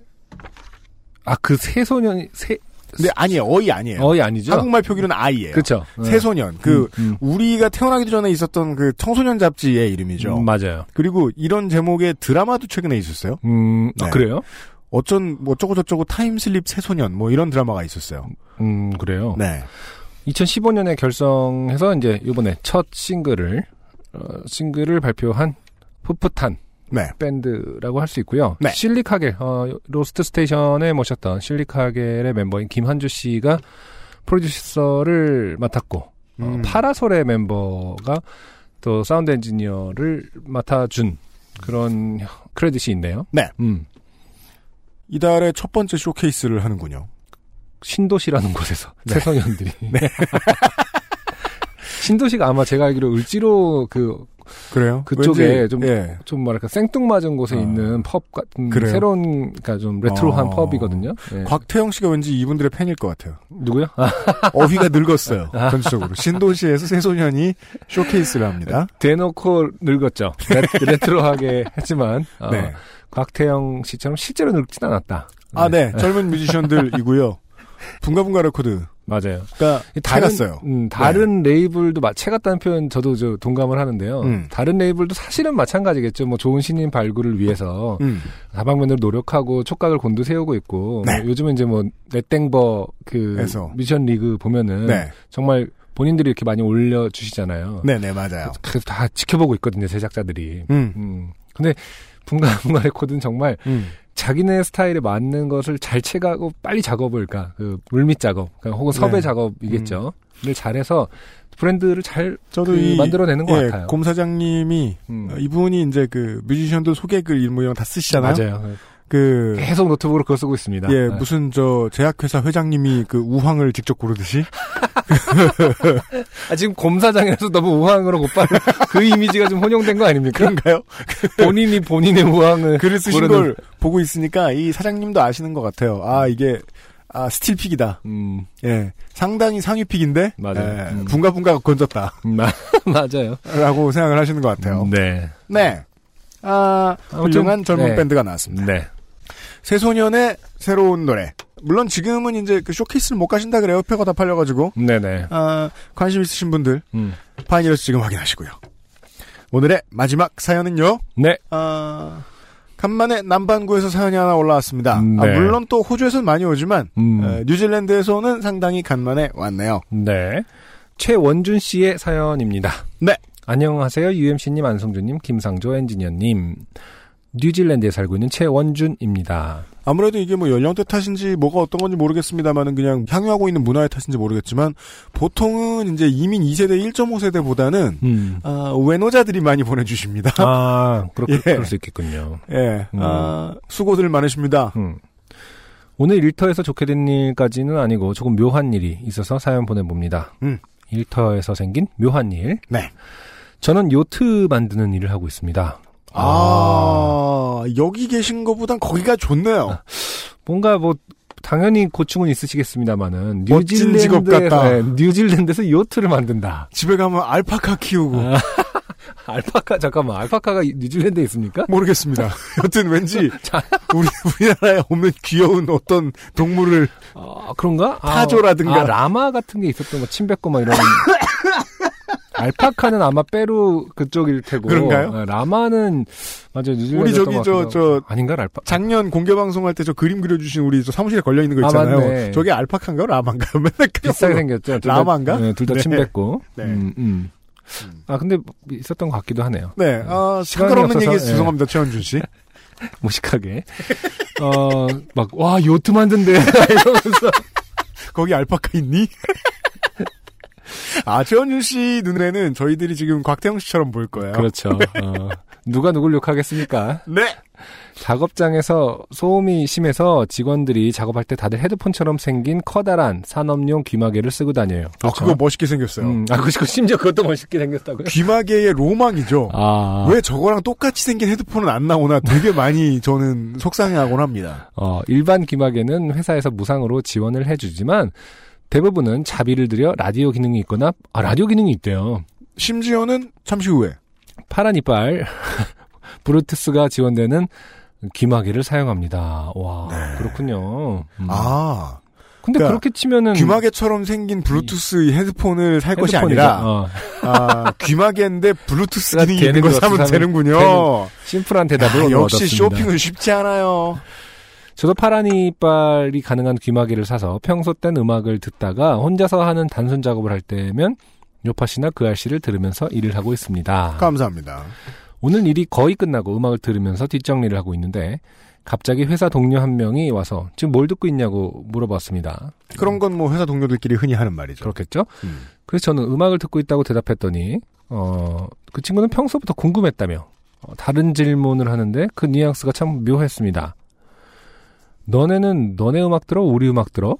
아 그 새소년이 새 근데 아니에요. 어이 아니에요. 어이 아니죠? 한국말 표기로는 아이예요. 그렇죠. 새소년. 그 음, 우리가 태어나기도 전에 있었던 그 청소년 잡지의 이름이죠. 음, 맞아요. 그리고 이런 제목의 드라마도 최근에 있었어요. 음, 아, 네. 그래요? 어쩐 뭐 어쩌고 저쩌고 타임슬립 새소년 뭐 이런 드라마가 있었어요. 음, 그래요. 네. 2015년에 결성해서 이제 이번에 첫 싱글을 어, 싱글을 발표한 풋풋한 네. 밴드라고 할 수 있고요. 네. 실리카겔 어, 로스트 스테이션에 모셨던 실리카겔의 멤버인 김한주 씨가 프로듀서를 맡았고 어, 음. 파라솔의 멤버가 또 사운드 엔지니어를 맡아준 그런 크레딧이 있네요. 네. 음. 이달의 첫 번째 쇼케이스를 하는군요. 신도시라는 곳에서 네. 새소년들이. 신도시가 아마 제가 알기로 을지로 그 그래요? 그쪽에 왠지, 좀, 예. 좀 뭐랄까 생뚱맞은 곳에 어. 있는 펍 같은 그래요? 새로운 그러니까 좀 레트로한 어. 펍이거든요. 예. 곽태영 씨가 왠지 이분들의 팬일 것 같아요. 누구요? 아, 어휘가 늙었어요. 전체적으로. 신도시에서 새소년이 쇼케이스를 합니다. 대놓고 늙었죠. 레, 트로하게 했지만 어, 네. 곽태영 씨처럼 실제로 늙진 않았다. 아, 네. 젊은 뮤지션들이고요. 붕가붕가 레코드. 맞아요. 그러니까 다른 채갔어요. 음, 다른 레이블도 마, 채갔다는 표현 저도 저 동감을 하는데요. 음. 다른 레이블도 사실은 마찬가지겠죠. 뭐 좋은 신인 발굴을 위해서 음. 다방면으로 노력하고 촉각을 곤두세우고 있고 네. 뭐 요즘은 이제 뭐 네땡버 그 해서. 뮤지션 리그 보면은 네. 정말 본인들이 이렇게 많이 올려주시잖아요. 네네, 맞아요. 그래서 다 지켜보고 있거든요 제작자들이. 음. 음. 근데 붕가붕가 레코드는 정말 음. 자기네 스타일에 맞는 것을 잘 채가고 빨리 작업을, 그러니까 그 물밑 작업, 그러니까 혹은 섭외 네. 작업이겠죠. 를 잘해서 브랜드를 잘 저도 그 이 만들어내는 것 예, 같아요. 곰 사장님이 음. 어, 이분이 이제 그 뮤지션들 소개글 뭐 이런 거다 쓰시잖아요. 맞아요. 그 계속 노트북으로 그거 쓰고 있습니다. 예, 네. 무슨 저 제약회사 회장님이 그 우황을 직접 고르듯이 아, 지금 곰사장이라서 너무 우왕으로 곧바로 그 이미지가 좀 혼용된 거 아닙니까? 그런가요? 본인이 본인의 우왕을 글을 쓰신 고르는- 걸 보고 있으니까 이 사장님도 아시는 것 같아요. 아 이게 아 steal pick이다. 음, 예, 상당히 상위 pick인데 맞아요. 예, 음. 붕가붕가가 건졌다라고 마, 맞아요. 생각을 하시는 것 같아요. 네. 네. 아, 훌륭한 젊은 네. 밴드가 나왔습니다. 네. 새소년의 새로운 노래. 물론 지금은 이제 그 쇼케이스를 못 가신다 그래요. 표가 다 팔려가지고. 네네. 아, 관심 있으신 분들, 음. 파이니러스 지금 확인하시고요. 오늘의 마지막 사연은요. 네. 아, 간만에 남반구에서 사연이 하나 올라왔습니다. 음, 아, 네. 물론 또 호주에서는 많이 오지만 음. 어, 뉴질랜드에서는 상당히 간만에 왔네요. 네. 최원준 씨의 사연입니다. 네. 안녕하세요. UMC님, 안성주님, 김상조 엔지니어님. 뉴질랜드에 살고 있는 최원준입니다. 아무래도 이게 뭐 연령대 탓인지 뭐가 어떤 건지 모르겠습니다만은 그냥 향유하고 있는 문화의 탓인지 모르겠지만 보통은 이제 이민 2세대 1.5세대보다는 음. 아, 외노자들이 많이 보내주십니다. 아, 그렇, 예. 그럴 수 있겠군요. 예, 음. 아, 수고들 많으십니다. 음. 오늘 일터에서 좋게 된 일까지는 아니고 조금 묘한 일이 있어서 사연 보내봅니다. 음. 일터에서 생긴 묘한 일. 네. 저는 요트 만드는 일을 하고 있습니다. 아, 여기 계신 것보단 거기가 좋네요. 뭔가 뭐 당연히 고충은 있으시겠습니다만은 멋진 직업 뉴질랜드에서 같다. 네, 뉴질랜드에서 요트를 만든다. 집에 가면 알파카 키우고 아. 알파카 잠깐만 알파카가 뉴질랜드에 있습니까? 모르겠습니다. 여튼 왠지 우리 우리나라에 없는 귀여운 어떤 동물을 아, 그런가? 아, 타조라든가. 아, 라마 같은 게 있었던 거 침뱉고 막 이런. 알파카는 아마 페루 그쪽일 테고. 그런가요? 아, 라마는 맞아 뉴질랜드. 우리 저기 저- 저- 아닌가 알파. 작년 공개 방송할 때 저 그림 그려주신 우리 저 사무실에 걸려 있는 거 아, 있잖아요. 맞네. 저게 알파카인가요, 라마인가요? 맨날 비싸게 생겼죠. 라마인가? 네, 둘다 네. 침뱉고. 네. 음, 음. 아 근데 있었던 것 같기도 하네요. 네, 아, 상관없는 없어서, 얘기해서 예. 죄송합니다, 최원준 씨. 무식하게. 어, 막, 와, 요트 만든대. 이러면서. 거기 알파카 있니? 아, 최원준 씨 눈에는 저희들이 지금 곽태영 씨처럼 보일 거예요. 그렇죠. 어, 누가 누굴 욕하겠습니까? 네. 작업장에서 소음이 심해서 직원들이 작업할 때 다들 헤드폰처럼 생긴 커다란 산업용 귀마개를 쓰고 다녀요. 아, 그거 멋있게 생겼어요. 음, 아, 그거 심지어 그것도 멋있게 생겼다고요? 귀마개의 로망이죠. 아. 왜 저거랑 똑같이 생긴 헤드폰은 안 나오나 되게 많이 저는 속상해하곤 합니다. 어, 일반 귀마개는 회사에서 무상으로 지원을 해주지만 대부분은 자비를 들여 라디오 기능이 있거나 아 라디오 기능이 있대요. 심지어는 잠시 후에 파란 이빨 브루투스가 지원되는 귀마개를 사용합니다. 와 그렇군요. 음. 아 근데 그러니까 그렇게 치면은 귀마개처럼 생긴 블루투스 헤드폰을 살 것이 헤드폰이죠. 아니라 어, 아, 귀마개인데 블루투스 기능이 있는 걸거 사면 되는군요. 되는 심플한 대답을 아, 역시 얻었습니다. 쇼핑은 쉽지 않아요. 저도 파란 이빨이 가능한 귀마개를 사서 평소 땐 음악을 듣다가 혼자서 하는 단순 작업을 할 때면 요파 씨나 그 아씨를 들으면서 일을 하고 있습니다. 감사합니다. 오늘 일이 거의 끝나고 음악을 들으면서 뒷정리를 하고 있는데 갑자기 회사 동료 한 명이 와서 지금 뭘 듣고 있냐고 물어봤습니다. 그런 건 뭐 회사 동료들끼리 흔히 하는 말이죠. 그렇겠죠? 음. 그래서 저는 음악을 듣고 있다고 대답했더니 어, 그 친구는 평소부터 궁금했다며 어, 다른 질문을 하는데 그 뉘앙스가 참 묘했습니다. 너네는 너네 음악 들어? 우리 음악 들어?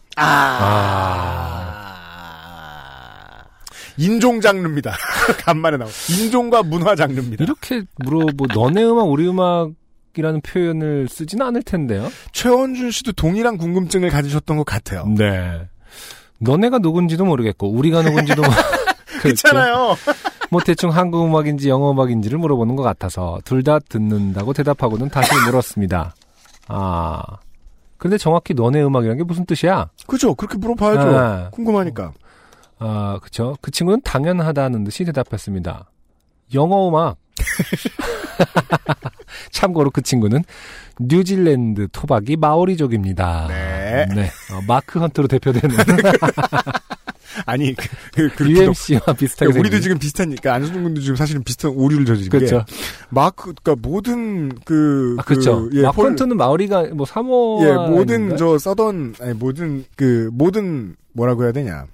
인종 장르입니다. 간만에 나오. 인종과 문화 장르입니다. 이렇게 물어보 너네 음악 우리 음악 이라는 표현을 쓰지는 않을 텐데요. 최원준 씨도 동일한 궁금증을 가지셨던 것 같아요. 네. 너네가 누군지도 모르겠고 우리가 누군지도 모르- 그렇죠. 그렇잖아요. 뭐 대충 한국 음악인지 영어 음악인지를 물어보는 것 같아서 둘 다 듣는다고 대답하고는 다시 물었습니다. 아. 근데 정확히 너네 음악이란 게 무슨 뜻이야? 그죠. 그렇게 물어봐야죠. 아. 궁금하니까. 아, 그쵸. 그 친구는 당연하다는 듯이 대답했습니다. 영어 음악. 참고로 그 친구는 뉴질랜드 토박이 마오리족입니다. 네. 어, 마크 헌트로 대표되는 아니, 그, 그, 그, UMC와 비슷하게 그러니까 우리도. 지금 비슷하니까 안승준 군도 지금 사실은 비슷한 오류를 저지른 그렇죠. 게 마크 그러니까 모든 그, 아, 그렇죠. 그, 예, 마크 폴- 헌트는 마오리가 뭐 사모아 예, 모든? 저 southern 아니 모든 그 모든 뭐라고 해야 되냐.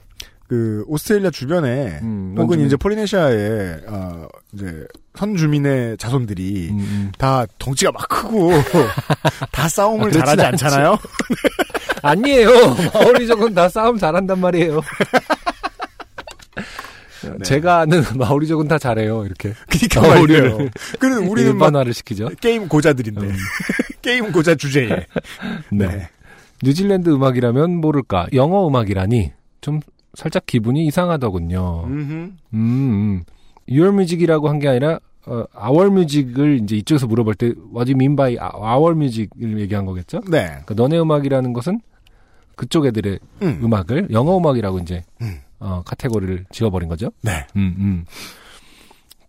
그 오스트레일리아 주변에 음, 혹은 원주민. 이제 폴리네시아의 어 이제 선주민의 자손들이 음, 음. 다 덩치가 막 크고 다 싸움을 아, 잘하지. 않잖아요. 아니에요. 마오리 족은 다 싸움 잘한단 말이에요. 제가 아는 마오리족은 다 잘해요. 이렇게. 그러니까. 우리를 그는 우리는 막 일반화를 시키죠. 게임 고자들인데 음. 게임 고자 주제에 네. 네. 뉴질랜드 음악이라면 모를까. 영어 음악이라니 좀 살짝 기분이 이상하더군요. 음흠. 음, 음. Your Music이라고 한 게 아니라 어, Our Music을 이제 이쪽에서 물어볼 때 What do you mean by Our Music을 얘기한 거겠죠? 네. 그러니까 너네 음악이라는 것은 그쪽 애들의 음. 음. 악을 영어 음악이라고 이제 음. 어, 카테고리를 지어버린 거죠. 네. 음, 음.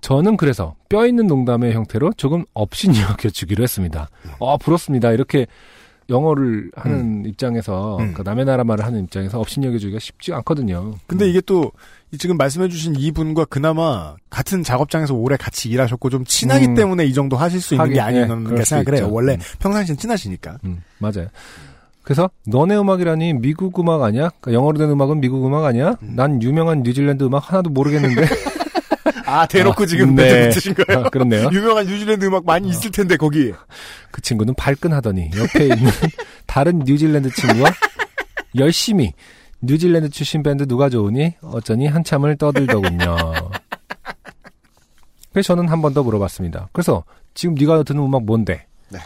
저는 그래서 뼈 있는 농담의 형태로 조금 업신여겨 주기로 했습니다. 어, 부럽습니다. 이렇게 영어를 하는 입장에서, 음. 그러니까 남의 나라 말을 하는 입장에서 업신여겨 주기가 쉽지 않거든요. 근데 이게 또이 지금 말씀해주신 이 분과 그나마 같은 작업장에서 오래 같이 일하셨고 좀 친하기 음. 때문에 이 정도 하실 수 있는 하긴, 게 예, 그럴 수 생각을 해요. 원래 음. 평상시엔 친하시니까. 음, 맞아요. 그래서 너네 음악이라니 미국 음악 아니야? 그러니까 영어로 된 음악은 미국 음악 아니야? 난 유명한 뉴질랜드 음악 하나도 모르겠는데. 아 대놓고 아, 지금 네. 붙이신 거예요. 아, 그렇네요. 유명한 뉴질랜드 음악 많이 있을 텐데 거기. 그 친구는 발끈하더니 옆에 있는 다른 뉴질랜드 친구와 열심히 뉴질랜드 출신 밴드 누가 좋으니 어쩌니 한참을 떠들더군요. 그래서 저는 한 번 더 물어봤습니다. 그래서 지금 네가 듣는 음악 뭔데? 네.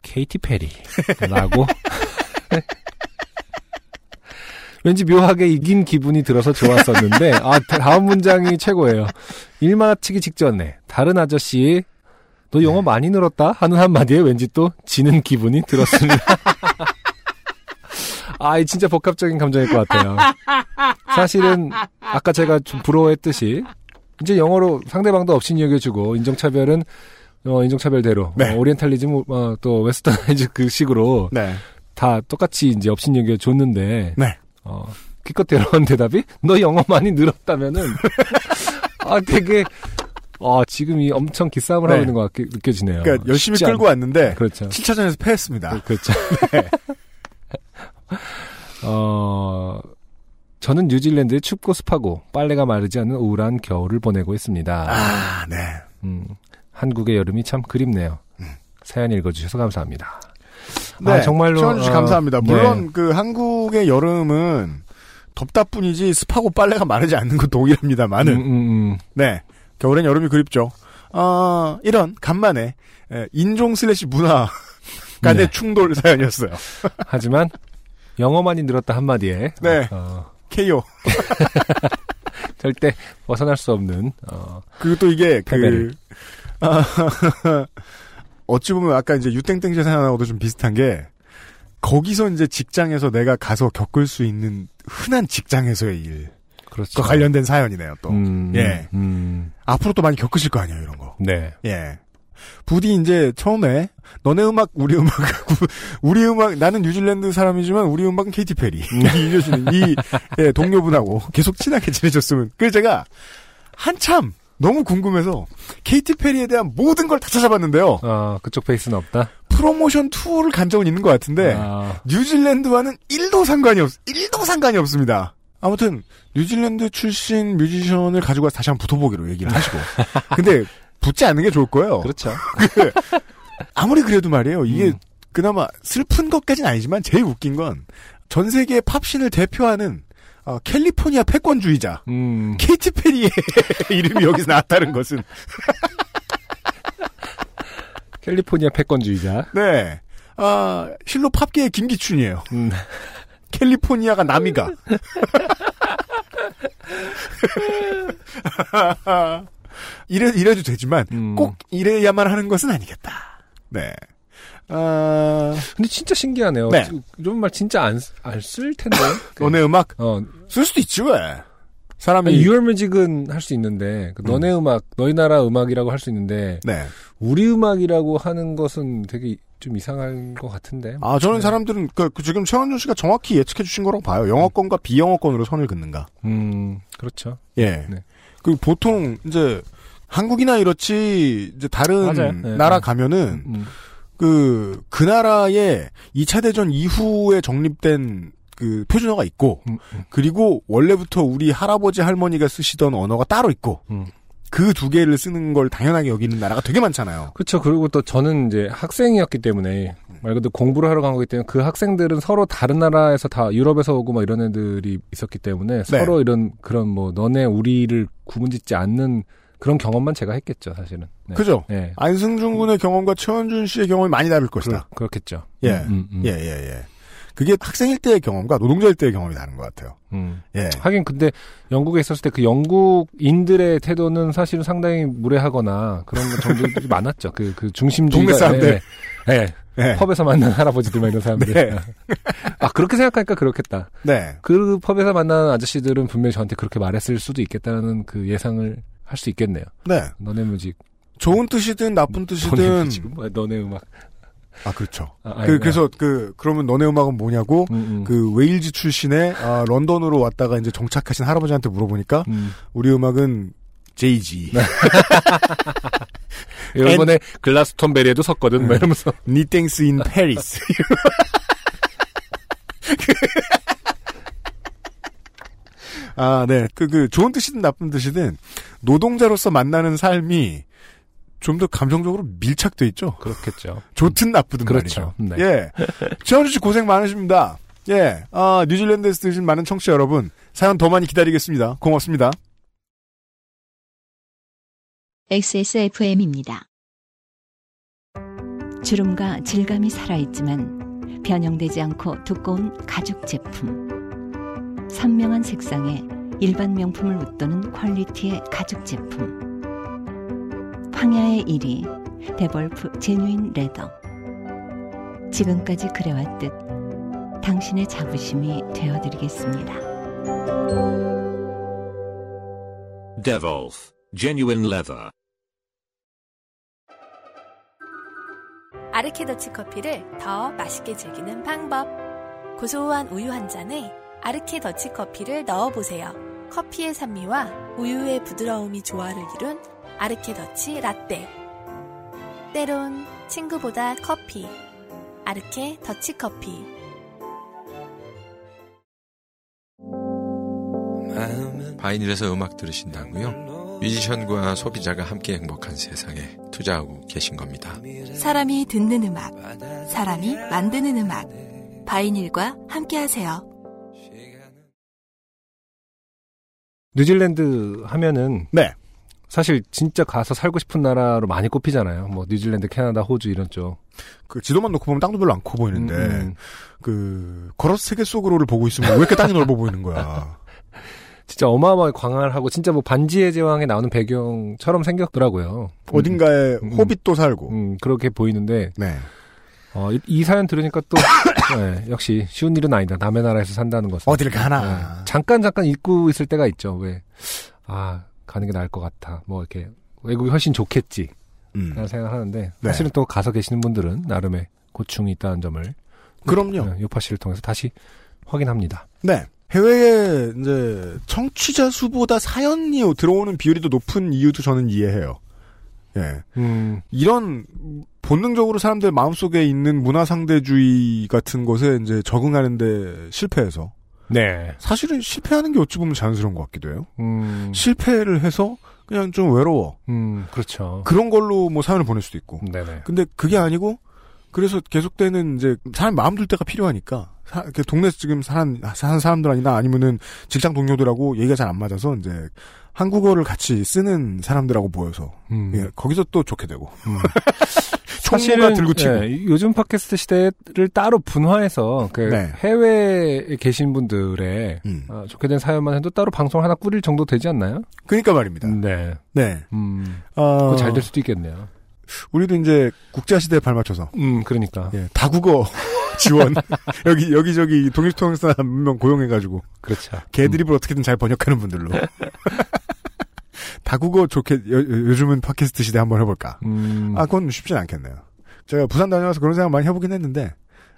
케이티 페리라고 왠지 묘하게 이긴 기분이 들어서 좋았었는데 아 다음 문장이 최고예요. 일 마치기 직전에 다른 아저씨 너 영어 많이 늘었다 하는 한마디에 왠지 또 지는 기분이 들었습니다. 아, 이 진짜 복합적인 감정일 것 같아요. 사실은 아까 제가 좀 부러워했듯이 이제 영어로 상대방도 업신여겨주고 인종차별은 어, 인종차별대로 네. 어, 오리엔탈리즘 어, 또 westernize 그 식으로 네. 다 똑같이 이제 업신여겨 줬는데 네. 어, 기껏 돌아온 대답이 너 영어 많이 늘었다면은 아 되게 아 지금 이 엄청 기싸움을 네. 하고 있는 것 같게 느껴지네요. 그러니까 열심히 끌고 않- 왔는데 그렇죠. 7차전에서 패했습니다. 그렇죠. 어 저는 뉴질랜드의 춥고 습하고 빨래가 마르지 않는 우울한 겨울을 보내고 있습니다. 아, 네. 음, 한국의 여름이 참 그립네요. 사연 읽어주셔서 감사합니다. 네, 아, 정말로 최원주 씨 어, 감사합니다. 네. 물론 그 한국의 여름은 덥다뿐이지 습하고 빨래가 마르지 않는 건 동일합니다만은 음, 음, 음. 네 겨울엔 여름이 그립죠. 어, 이런 간만에 에, 인종 슬래시 문화 간의 네. 충돌 사연이었어요. 하지만 영어만이 늘었다 한마디에 네. 어, KO. 절대 벗어날 수 없는 어, 그리고 또 이게 그 패배를. 아, 어찌 보면 아까 이제 유땡땡 제 사연하고도 좀 비슷한 게 거기서 이제 직장에서 내가 가서 겪을 수 있는 흔한 직장에서의 일. 그렇죠. 그 관련된 사연이네요, 또. 음, 예. 음, 앞으로 또 많이 겪으실 거 아니에요, 이런 거. 네. 예. 부디 이제 처음에 너네 음악 우리 음악 우리 음악 나는 뉴질랜드 사람이지만 우리 음악은 케이티 페리 이겨주는 이 예, 동료분하고 계속 친하게 지내줬으면 그래서 제가 한참 너무 궁금해서 케이티 페리에 대한 모든 걸 다 찾아봤는데요 어, 그쪽 페이스는 없다. 프로모션 투어를 간 적은 있는 것 같은데 아, 뉴질랜드와는 1도 상관이 없 1도 상관이 없습니다 아무튼 뉴질랜드 출신 뮤지션을 가지고 와서 다시 한번 붙어보기로 얘기를 하시고 근데 붙지 않는 게 좋을 거예요 그렇죠. 그, 아무리 그래도 말이에요. 이게 음. 그나마 슬픈 것까지는 아니지만 제일 웃긴 건 전 세계 팝신을 대표하는 어, 캘리포니아 패권주의자 음, 케이티 페리의 이름이 여기서 나왔다는 것은 캘리포니아 패권주의자. 네. 아, 실로 팝계의 김기춘이에요. 음, 캘리포니아가 남이가. 이래, 이래도 되지만 음. 꼭 이래야만 하는 것은 아니겠다. 네. 아, 근데 진짜 신기하네요. 네. 이런 말 진짜 안, 안 쓸 텐데. 너네 음악 어, 쓸 수도 있지 왜? 사람이 유얼뮤직은 할 수 있는데, 그 너네 음. 악 너희 나라 음악이라고 할 수 있는데, 네. 우리 음악이라고 하는 것은 되게 좀 이상한 것 같은데. 아, 저는 네. 사람들은, 그, 그 지금 최원준 씨가 정확히 예측해 주신 거라고 봐요. 영어권과 비영어권으로 선을 긋는가. 음, 그렇죠. 예. 네. 그 보통, 이제, 한국이나 이렇지, 이제 다른 맞아요. 네, 나라 네. 가면은, 음, 그, 그 나라의 2차 대전 이후에 정립된 그 표준어가 있고, 음, 음. 그리고 원래부터 우리 할아버지 할머니가 쓰시던 언어가 따로 있고, 음. 그두 개를 쓰는 걸 당연하게 여기는 나라가 되게 많잖아요. 그렇죠. 그리고 또 저는 이제 학생이었기 때문에 말 그대로 공부를 하러 간 거기 때문에 그 학생들은 서로 다른 나라에서 다 유럽에서 오고 막 이런 애들이 있었기 때문에 서로 이런 그런 뭐 너네 우리를 구분짓지 않는 그런 경험만 제가 했겠죠, 사실은. 네. 그죠? 예. 안승준 군의 경험과 최원준 씨의 경험이 많이 다를 것이다. 그, 렇겠죠 예. 음, 음, 예, 예, 예. 그게 학생일 때의 경험과 노동자일 때의 경험이 다른 것 같아요. 음. 예. 하긴 근데 영국에 있었을 때 그 영국인들의 태도는 사실은 상당히 무례하거나 그런 정도들이 많았죠. 그, 그 중심주의가. 동네 사람들. 예. 예. 예. 펍에서 만난 할아버지들만 이런 사람들. 네. 아, 그렇게 생각하니까 그렇겠다. 네. 그 펍에서 만난 아저씨들은 분명히 저한테 그렇게 말했을 수도 있겠다는 그 예상을 할 수 있겠네요. 네. 너네 music. 좋은 뜻이든 나쁜 너네 뜻이든. 뭐야? 너네 음악. 아, 그렇죠. 아, 그, 아이고야. 그래서 그, 그러면 너네 음악은 뭐냐고, 음, 음. 그 웨일즈 출신의, 아, 런던으로 왔다가 이제 정착하신 할아버지한테 물어보니까, 음. 우리 음악은 JG. 이번에 글라스톤베리에도 섰거든. 막 이러면서. Ni땡s in Paris. 아, 네. 그, 그, 좋은 뜻이든 나쁜 뜻이든, 노동자로서 만나는 삶이 좀 더 감정적으로 밀착돼 있죠. 그렇겠죠. 좋든 나쁘든 그렇죠. 말이죠. 네. 예. 최원주 씨 고생 많으십니다. 예. 아, 뉴질랜드에서 드신 많은 청취자 여러분, 사연 더 많이 기다리겠습니다. 고맙습니다. XSFM입니다. 주름과 질감이 살아있지만 변형되지 않고 두꺼운 가죽 제품. 선명한 색상에 일반 명품을 웃도는 퀄리티의 가죽 제품. 황야의 1위 데볼프 genuine leather. 지금까지 그래왔듯 당신의 자부심이 되어드리겠습니다. Devolf Genuine Leather. 아르케 더치 커피를 더 맛있게 즐기는 방법. 고소한 우유 한 잔에 아르케 더치 커피를 넣어보세요. 커피의 산미와 우유의 부드러움이 조화를 이룬 아르케 더치 라떼. 때론 친구보다 커피. 아르케 더치 커피. 바이닐에서 음악 들으신다고요? 뮤지션과 소비자가 함께 행복한 세상에 투자하고 계신 겁니다. 사람이 듣는 음악, 사람이 만드는 음악. 바이닐과 함께 하세요. 뉴질랜드 하면은 네. 사실 진짜 가서 살고 싶은 나라로 많이 꼽히잖아요. 뭐 뉴질랜드, 캐나다, 호주 이런 쪽. 그 지도만 놓고 보면 땅도 별로 안 커 보이는데 음, 음. 그 걸어서 세계 속으로를 보고 있으면 왜 이렇게 땅이 넓어 보이는 거야. 진짜 어마어마하게 광활하고 진짜 뭐 반지의 제왕에 나오는 배경처럼 생겼더라고요. 어딘가에 음. 호빗도 살고. 음, 그렇게 보이는데 네. 어, 이, 이 사연 들으니까 또 네, 역시 쉬운 일은 아니다. 남의 나라에서 산다는 것은 어딜 가나. 네, 잠깐 잠깐 잊고 있을 때가 있죠. 왜? 아 가는 게 나을 것 같아. 뭐 이렇게 외국이 훨씬 좋겠지. 음. 라는 생각을 하는데 네. 사실은 또 가서 계시는 분들은 나름의 고충이 있다는 점을 그럼요. 네, 요파 씨를 통해서 다시 확인합니다. 네. 해외에 이제 청취자 수보다 사연이 들어오는 비율이 더 높은 이유도 저는 이해해요. 예. 음, 이런 본능적으로 사람들 마음속에 있는 문화 상대주의 같은 것에 이제 적응하는데 실패해서 네. 사실은 실패하는 게 어찌 보면 자연스러운 것 같기도 해요. 음, 실패를 해서 그냥 좀 외로워. 음, 그렇죠. 그런 걸로 뭐 사연을 보낼 수도 있고. 네네. 근데 그게 아니고 그래서 계속되는 이제 사람 마음 둘 때가 필요하니까 사, 그 동네에서 지금 사는 사는 사람들 아니나 아니면은 직장 동료들하고 얘기가 잘 안 맞아서 이제 한국어를 같이 쓰는 사람들하고 모여서 음. 예, 거기서 또 좋게 되고 음. 총무가 들고 튀고 예, 요즘 팟캐스트 시대를 따로 분화해서 그 네. 해외에 계신 분들의 음. 어, 좋게 된 사연만 해도 따로 방송 하나 꾸릴 정도 되지 않나요? 그러니까 말입니다. 네. 네. 음. 어, 그거 잘될 수도 있겠네요. 우리도 이제 국제 시대에 발맞춰서 음, 그러니까. 예, 다국어 지원 여기 여기저기 동일통역사 몇명 고용해 가지고 그렇죠. 개드립을 어떻게든 잘 번역하는 분들로 다국어 좋게 요, 요즘은 팟캐스트 시대 한번 해볼까? 음. 아 그건 쉽진 않겠네요. 제가 부산 다녀와서 그런 생각 많이 해보긴 했는데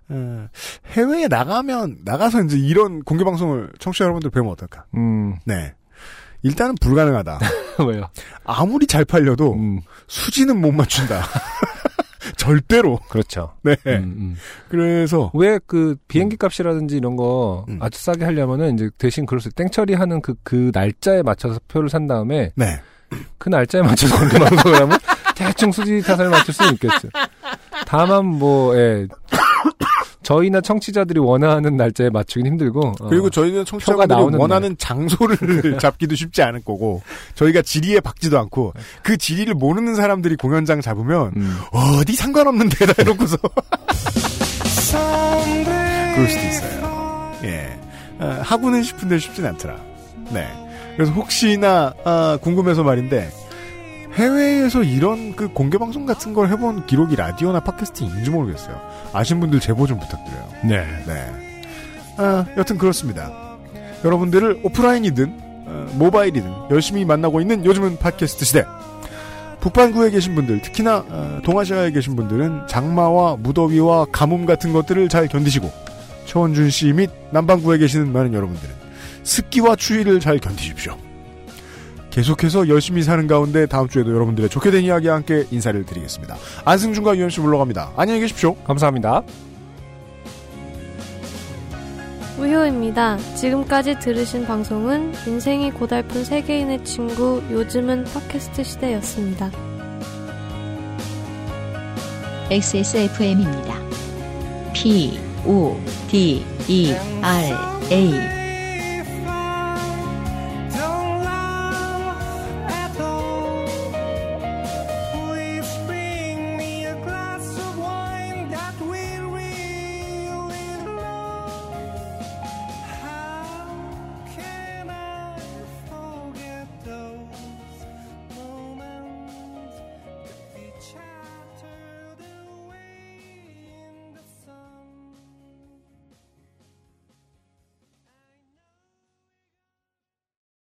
어, 해외에 나가면 나가서 이제 이런 공개 방송을 청취자 여러분들 배우면 어떨까? 음. 네. 일단은 불가능하다. 왜요? 아무리 잘 팔려도 음. 수지는 못 맞춘다. 절대로. 그렇죠. 네. 음, 음. 그래서 왜 그 비행기 값이라든지 이런 거 음. 아주 싸게 하려면은 이제 대신 그럴 수 땡처리 하는 그, 그 날짜에 맞춰서 표를 산 다음에 네. 그 날짜에 맞춰서 공개 방송을 하면 대충 수지 타산을 맞출 수는 있겠죠. 다만 뭐, 예. 저희나 청취자들이 원하는 날짜에 맞추긴 힘들고. 어, 그리고 저희는 나오는 원하는 장소를 잡기도 쉽지 않을 거고 저희가 지리에 박지도 않고 그 지리를 모르는 사람들이 공연장 잡으면 음. 어디 상관없는 데다 해놓고서 그럴 수도 있어요. 예. 아, 하고는 싶은데 쉽진 않더라. 네. 그래서 혹시나 아, 궁금해서 말인데 해외에서 이런 그 공개 방송 같은 걸 해본 기록이 라디오나 팟캐스트 있는지 모르겠어요. 아신 분들 제보 좀 부탁드려요. 네. 네. 아, 여튼 그렇습니다. 여러분들을 오프라인이든 어, 모바일이든 열심히 만나고 있는 요즘은 팟캐스트 시대. 북반구에 계신 분들, 특히나 어, 동아시아에 계신 분들은 장마와 무더위와 가뭄 같은 것들을 잘 견디시고 최원준 씨 및 남반구에 계시는 많은 여러분들은 습기와 추위를 잘 견디십시오. 계속해서 열심히 사는 가운데 다음 주에도 여러분들의 좋게 된 이야기와 함께 인사를 드리겠습니다. 안승준과 유현씨 물러갑니다. 안녕히 계십시오. 감사합니다. 우효입니다. 지금까지 들으신 방송은 인생이 고달픈 세계인의 친구 요즘은 팟캐스트 시대였습니다. XSFM입니다. P, O, D, E, R, A.